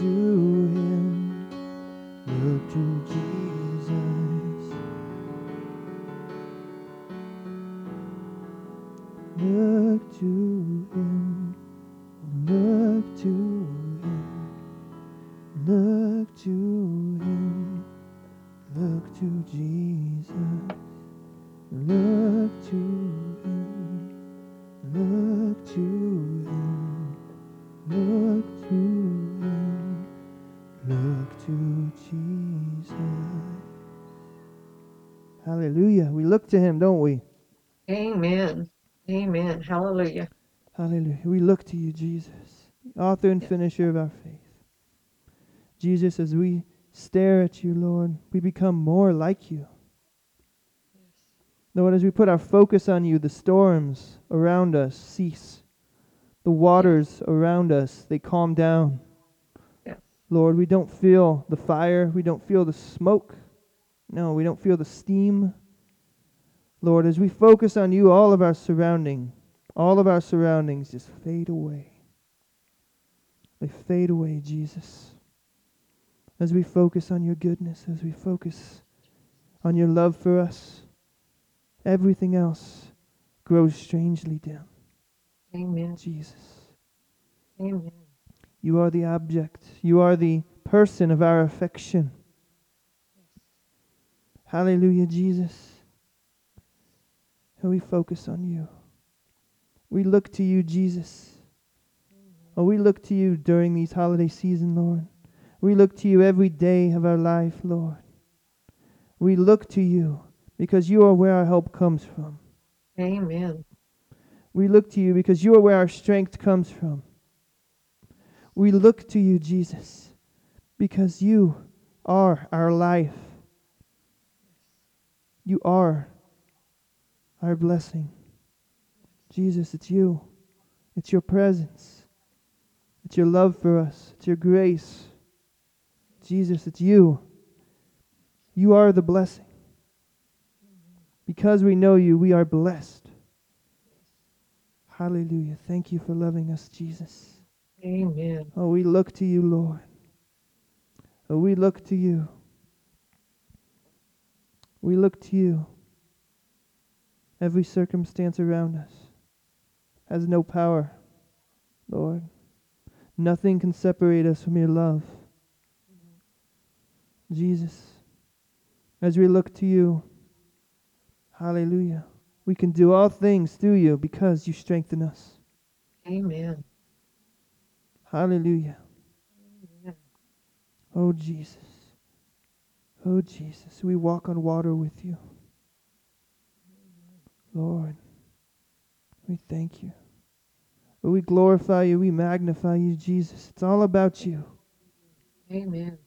look to him, don't we? Amen. Amen. Hallelujah. Hallelujah. We look to you, Jesus, author and finisher of our faith. Jesus, as we stare at you, Lord, we become more like you. Lord, as we put our focus on you, the storms around us cease. The waters around us, they calm down. Yes. Lord, we don't feel the fire. We don't feel the smoke. No, we don't feel the steam. Lord, as we focus on you, all of our surrounding, all of our surroundings just fade away. They fade away, Jesus. As we focus on your goodness, as we focus on your love for us, everything else grows strangely dim. Amen. Jesus. Amen. You are the object. You are the person of our affection. Hallelujah, Jesus. And we focus on you. We look to you, Jesus. Oh, we look to you during these holiday season, Lord. We look to you every day of our life, Lord. We look to you because you are where our help comes from. Amen. We look to you because you are where our strength comes from. We look to you, Jesus, because you are our life. You are our blessing. Jesus, it's you. It's your presence. It's your love for us. It's your grace. Jesus, it's you. You are the blessing. Because we know you, we are blessed. Hallelujah. Thank you for loving us, Jesus. Amen. Oh, we look to you, Lord. Oh, we look to you. We look to you. Every circumstance around us has no power, Lord. Nothing can separate us from your love. Jesus, as we look to you, hallelujah, we can do all things through you because you strengthen us. Amen. Hallelujah. Amen. Oh, Jesus. Oh, Jesus. We walk on water with you. Lord, we thank you. We glorify you. We magnify you, Jesus. It's all about you. Amen.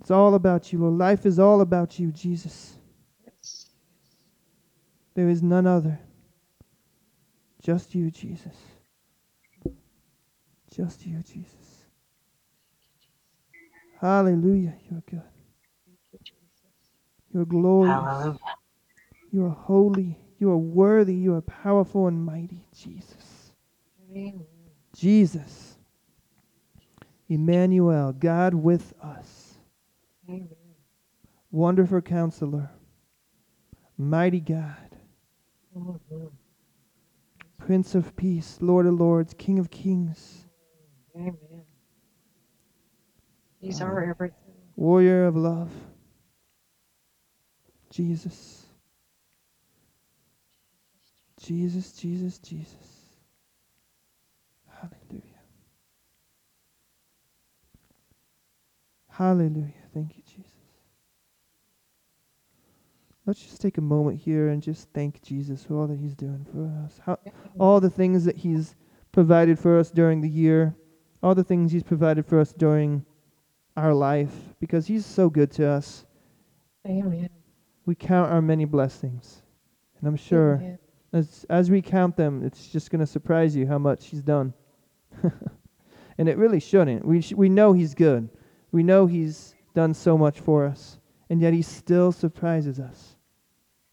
It's all about you, Lord. Life is all about you, Jesus. Yes. There is none other. Just you, Jesus. Just you, Jesus. Hallelujah. You're good. Thank you, You're glorious. Hallelujah. You are holy. You are worthy. You are powerful and mighty, Jesus. Amen. Jesus. Emmanuel, God with us. Amen. Wonderful counselor. Mighty God. Mhm. Prince of peace. Lord of lords. King of kings. Amen. These are everything. Warrior of love. Jesus. Jesus, Jesus, Jesus. Hallelujah. Hallelujah. Thank you, Jesus. Let's just take a moment here and just thank Jesus for all that he's doing for us. How, all the things that he's provided for us during the year, all the things he's provided for us during our life, because he's so good to us. Amen. We count our many blessings. And I'm sure Amen. As as we count them, it's just going to surprise you how much he's done. and it really shouldn't. We sh- we know he's good. We know he's done so much for us, and yet he still surprises us.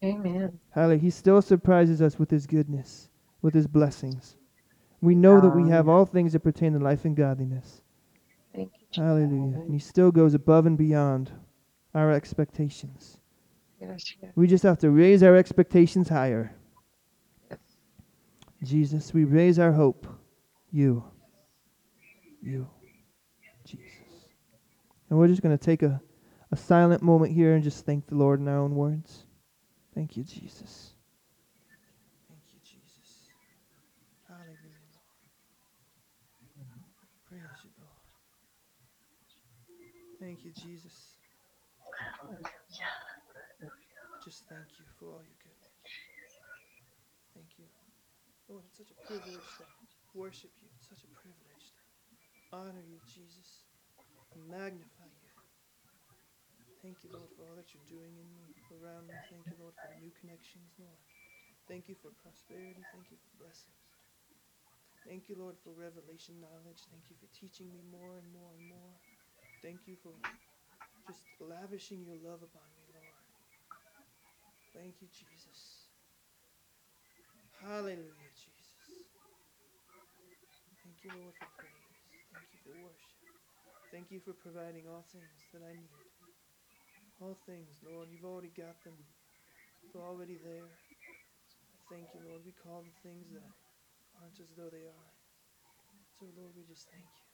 Amen. Hallelujah. He still surprises us with his goodness, with his blessings. We know that we have all things that pertain to life and godliness. Thank you, Jesus. Hallelujah. And he still goes above and beyond our expectations. Yes, yes. We just have to raise our expectations higher. Jesus, we raise our hope. You. You. Jesus. And we're just going to take a, a silent moment here and just thank the Lord in our own words. Thank you, Jesus. Thank you, Jesus. Hallelujah, Lord. Praise you, Lord. Thank you, Jesus. Just thank you for all your goodness. Thank you. Worship you. It's such a privilege to honor you, Jesus. magnify you. Thank you, Lord, for all that you're doing in me, around me. Thank you, Lord, for new connections, Lord. Thank you for prosperity. Thank you for blessings. Thank you, Lord, for revelation knowledge. Thank you for teaching me more and more and more. Thank you for just lavishing your love upon me, Lord. Thank you, Jesus. Hallelujah, Jesus. You, Lord, for praise. Thank you for worship. Thank you for providing all things that I need. All things, Lord, you've already got them. They're already there. Thank you, Lord. We call the things that aren't as though they are. So, Lord, we just thank you.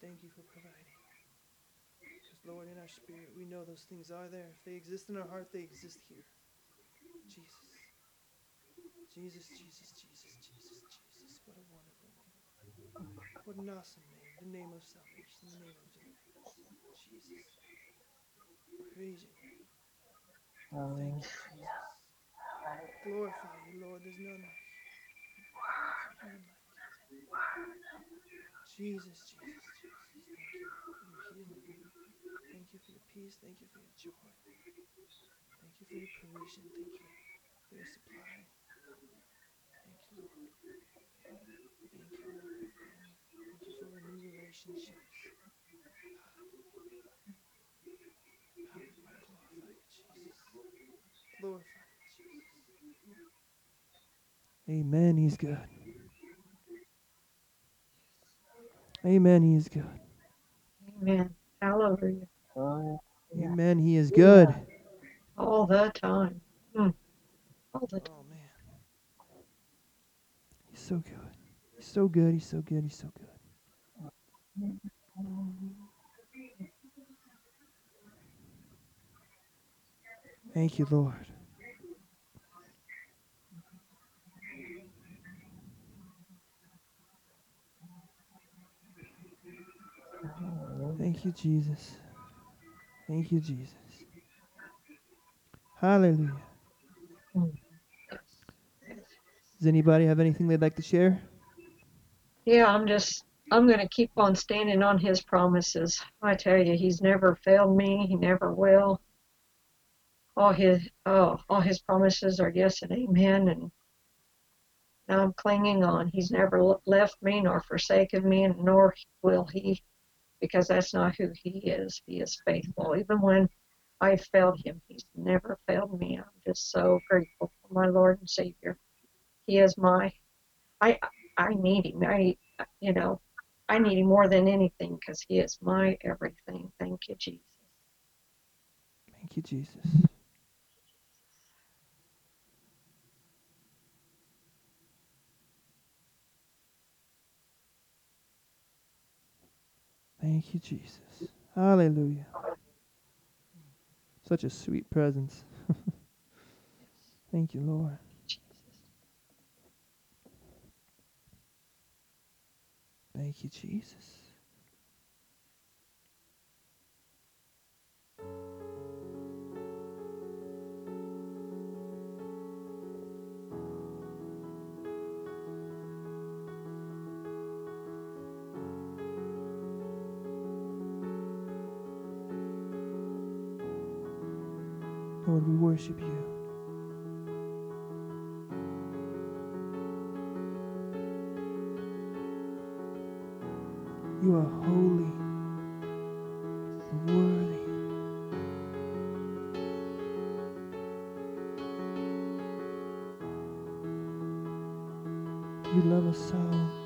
Thank you for providing. Because, Lord, in our spirit, we know those things are there. If they exist in our heart, they exist here. Jesus. Jesus, Jesus, Jesus, Jesus, Jesus. What a wonderful name. What an awesome name. The name of salvation, the name of deliverance. Jesus. Praise your name. Thank you, Jesus. Glorify you, Lord. There's none like you. None like you. Jesus, Jesus, Jesus. Thank you for your healing. Thank you for your peace. Thank you for your joy. Thank you for your provision. Thank you for your supply. Thank you, Lord. Thank you, Lord. Thank you for new relationships. Hallelujah. Hallelujah. Glorify you, Jesus. Glorify you, Jesus. Amen. He's good. Amen. He is good. Amen. Hallelujah. Amen. He is good. All the time. Mm. All the time. So good. He's so good. He's so good. He's so good. Thank you, Lord. Thank you, Jesus. Thank you, Jesus. Hallelujah. Does anybody have anything they'd like to share? Yeah, I'm just, I'm going to keep on standing on his promises. I tell you, he's never failed me. He never will. All his, oh, all his promises are yes and amen. And now I'm clinging on. He's never left me nor forsaken me, and nor will he, because that's not who he is. He is faithful. Even when I failed him, he's never failed me. I'm just so grateful for my Lord and Savior. He is my, I, I need him. I, you know, I need him more than anything because he is my everything. Thank you, Jesus. Thank you, Jesus. Thank you, Jesus. Hallelujah. Such a sweet presence. Thank you, Lord. Thank you, Jesus. Lord, we worship you. You are holy and worthy. You love us so.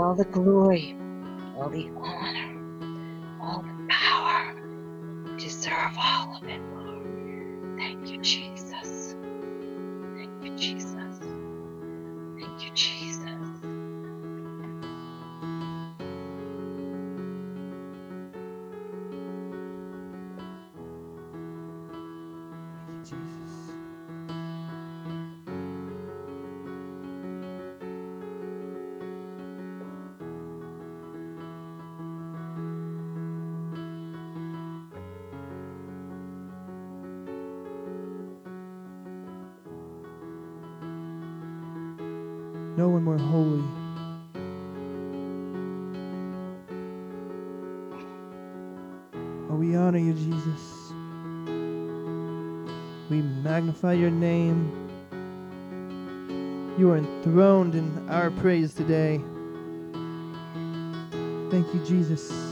All the glory, all the honor, magnify your name. You are enthroned in our praise today. Thank you, Jesus.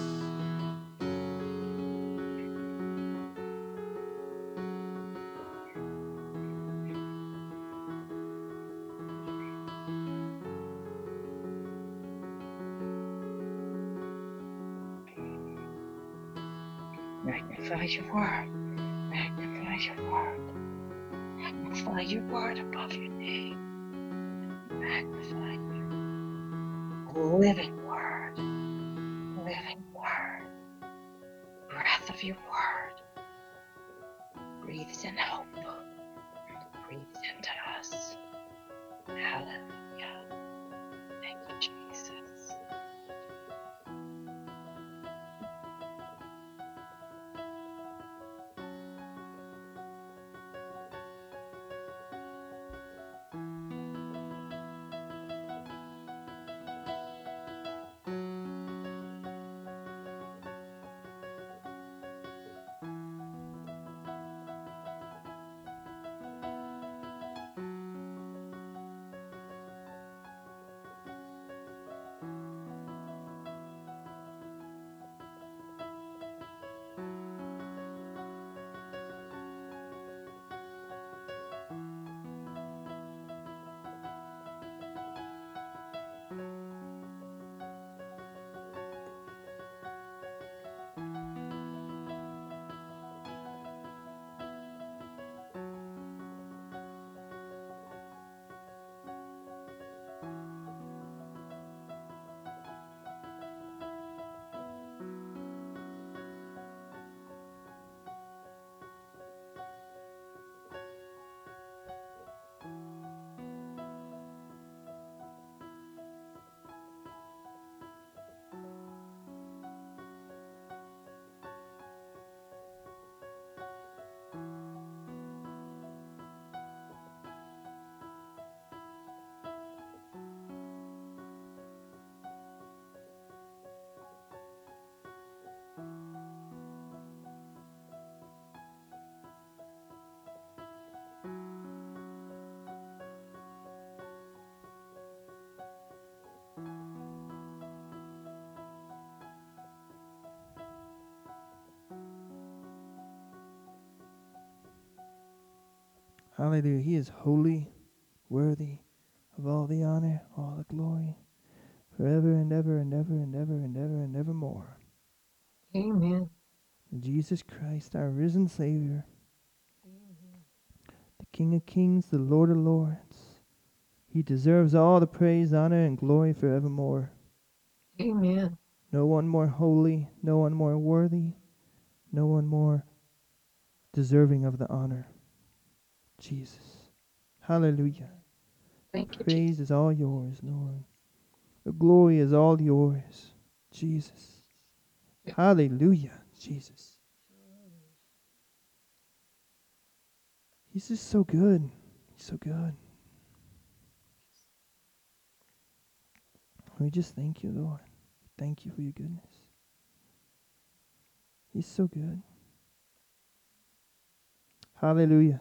Hallelujah. He is holy, worthy of all the honor, all the glory, forever and ever and ever and ever and ever and ever more. Amen. Jesus Christ, our risen Savior, mm-hmm. the King of kings, the Lord of lords. He deserves all the praise, honor, and glory forevermore. Amen. No one more holy, no one more worthy, no one more deserving of the honor. Jesus. Hallelujah. Thank you, Jesus. Praise is all yours, Lord. The glory is all yours, Jesus. Hallelujah, Jesus. He's just so good. He's so good. We just thank you, Lord. Thank you for your goodness. He's so good. Hallelujah.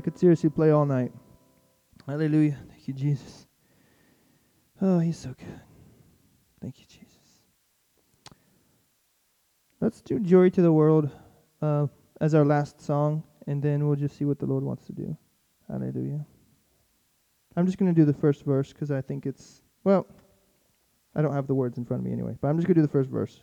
I could seriously play all night. Hallelujah. Thank you, Jesus. Oh, he's so good. Thank you, Jesus. Let's do Joy to the World uh, as our last song, and then we'll just see what the Lord wants to do. Hallelujah. I'm just going to do the first verse because I think it's, well, I don't have the words in front of me anyway, but I'm just going to do the first verse.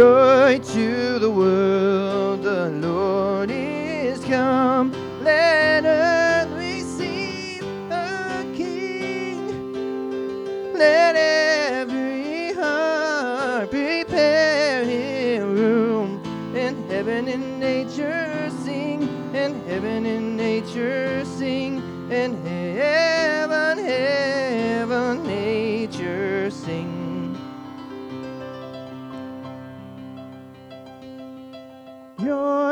Joy to the world, the Lord is come. Let earth receive a King. Let every heart prepare him room. And heaven and nature sing. And heaven and nature sing. And heaven,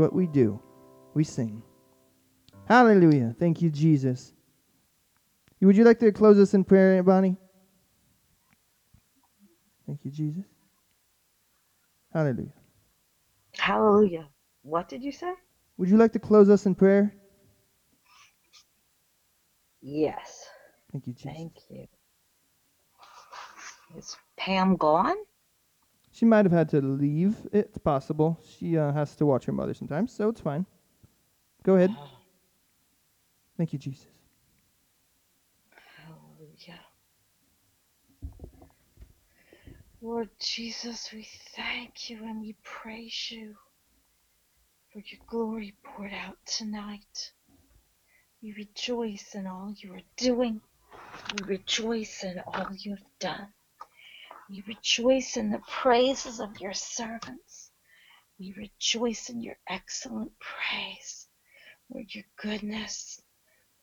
what we do. We sing. Hallelujah. Thank you, Jesus. Would you like to close us in prayer, Bonnie? Thank you, Jesus. Hallelujah. Hallelujah. What did you say? Would you like to close us in prayer? Yes. Thank you, Jesus. Thank you. Is Pam gone? She might have had to leave. It's possible. She uh, has to watch her mother sometimes, so it's fine. Go ahead. Thank you, Jesus. Hallelujah. Lord Jesus, we thank you and we praise you for your glory poured out tonight. We rejoice in all you are doing. We rejoice in all you have done. We rejoice in the praises of your servants. We rejoice in your excellent praise. Lord, your goodness.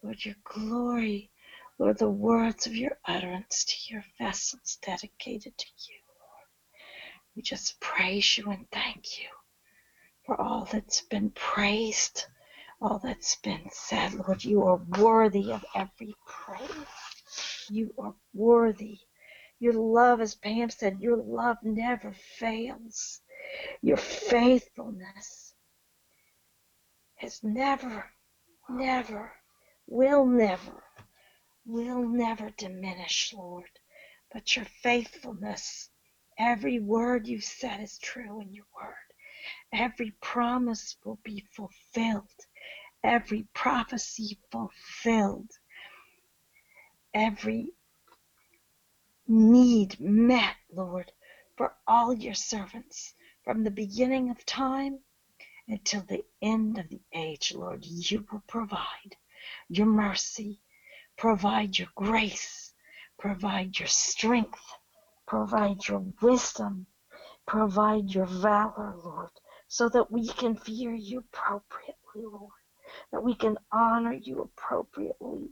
Lord, your glory. Lord, the words of your utterance to your vessels dedicated to you, Lord. We just praise you and thank you for all that's been praised, all that's been said. Lord, you are worthy of every praise. You are worthy. Your love, as Pam said, your love never fails. Your faithfulness has never, never, will never, will never diminish, Lord. But your faithfulness, every word you said is true in your word. Every promise will be fulfilled. Every prophecy fulfilled. Every need met, Lord, for all your servants from the beginning of time until the end of the age, Lord. You will provide your mercy, provide your grace, provide your strength, provide your wisdom, provide your valor, Lord, so that we can fear you appropriately, Lord, that we can honor you appropriately,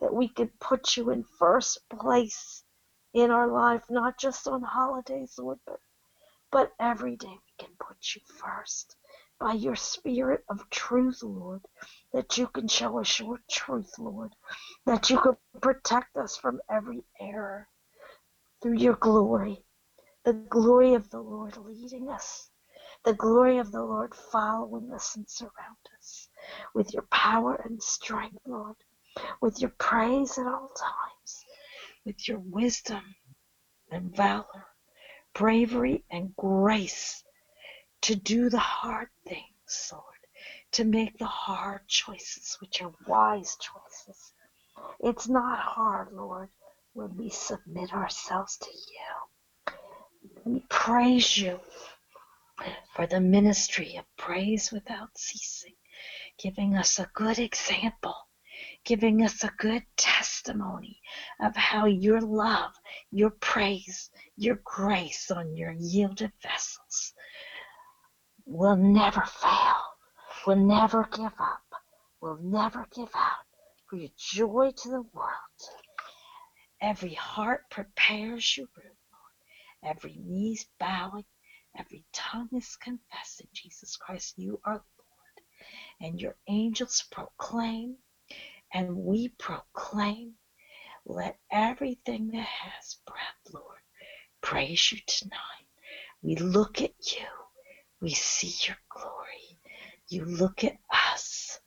that we can put you in first place in our life, not just on holidays, Lord, but, but every day we can put you first by your spirit of truth, Lord, that you can show us your truth, Lord, that you can protect us from every error through your glory, the glory of the Lord leading us, the glory of the Lord following us and surround us with your power and strength, Lord, with your praise at all times, with your wisdom and valor, bravery and grace to do the hard things, Lord, to make the hard choices, which are wise choices. It's not hard, Lord, when we submit ourselves to you. We praise you for the ministry of praise without ceasing, giving us a good example, giving us a good testimony of how your love, your praise, your grace on your yielded vessels will never fail, will never give up, will never give out. For your joy to the world. Every heart prepares your room, Lord. Every knee's bowing, every tongue is confessing Jesus Christ, you are Lord. And your angels proclaim, and we proclaim. Let everything that has breath, Lord, praise you tonight. We look at you. We see your glory. You look at us.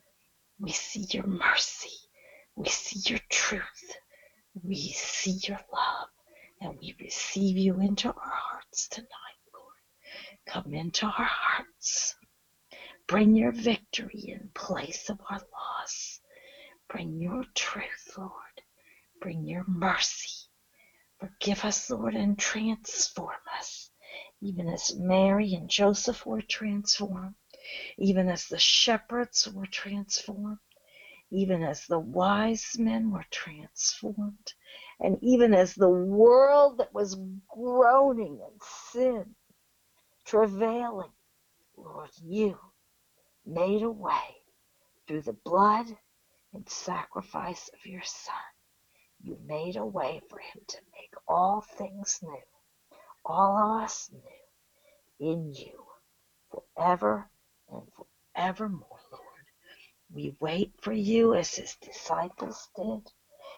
We see your mercy. We see your truth. We see your love. And we receive you into our hearts tonight, Lord. Come into our hearts. Bring your victory in place of our loss. Bring your truth, Lord. Bring your mercy. Forgive us, Lord, and transform us, even as Mary and Joseph were transformed, even as the shepherds were transformed, even as the wise men were transformed, and even as the world that was groaning in sin, travailing, Lord, you made a way through the blood and sacrifice of your Son. You made a way for him to make all things new, all of us new, in you, forever and forevermore, Lord. We wait for you as his disciples did.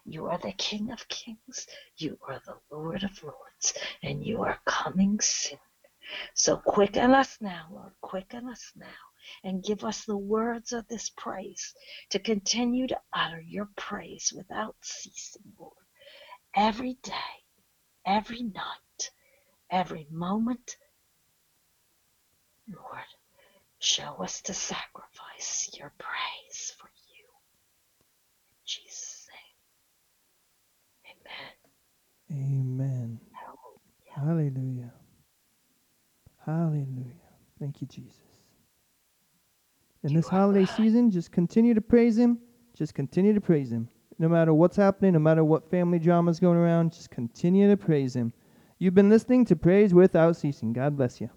You are the King of Kings, you are the Lord of Lords, and you are coming soon. So quicken us now, Lord, quicken us now, and give us the words of this praise to continue to utter your praise without ceasing, Lord, every day, every night, every moment. Lord, show us to sacrifice your praise for you. In Jesus' name, amen. Amen. Hallelujah. Hallelujah. Thank you, Jesus. In this holiday season, just continue to praise Him. Just continue to praise Him. No matter what's happening, no matter what family drama is going around, just continue to praise Him. You've been listening to Praise Without Ceasing. God bless you.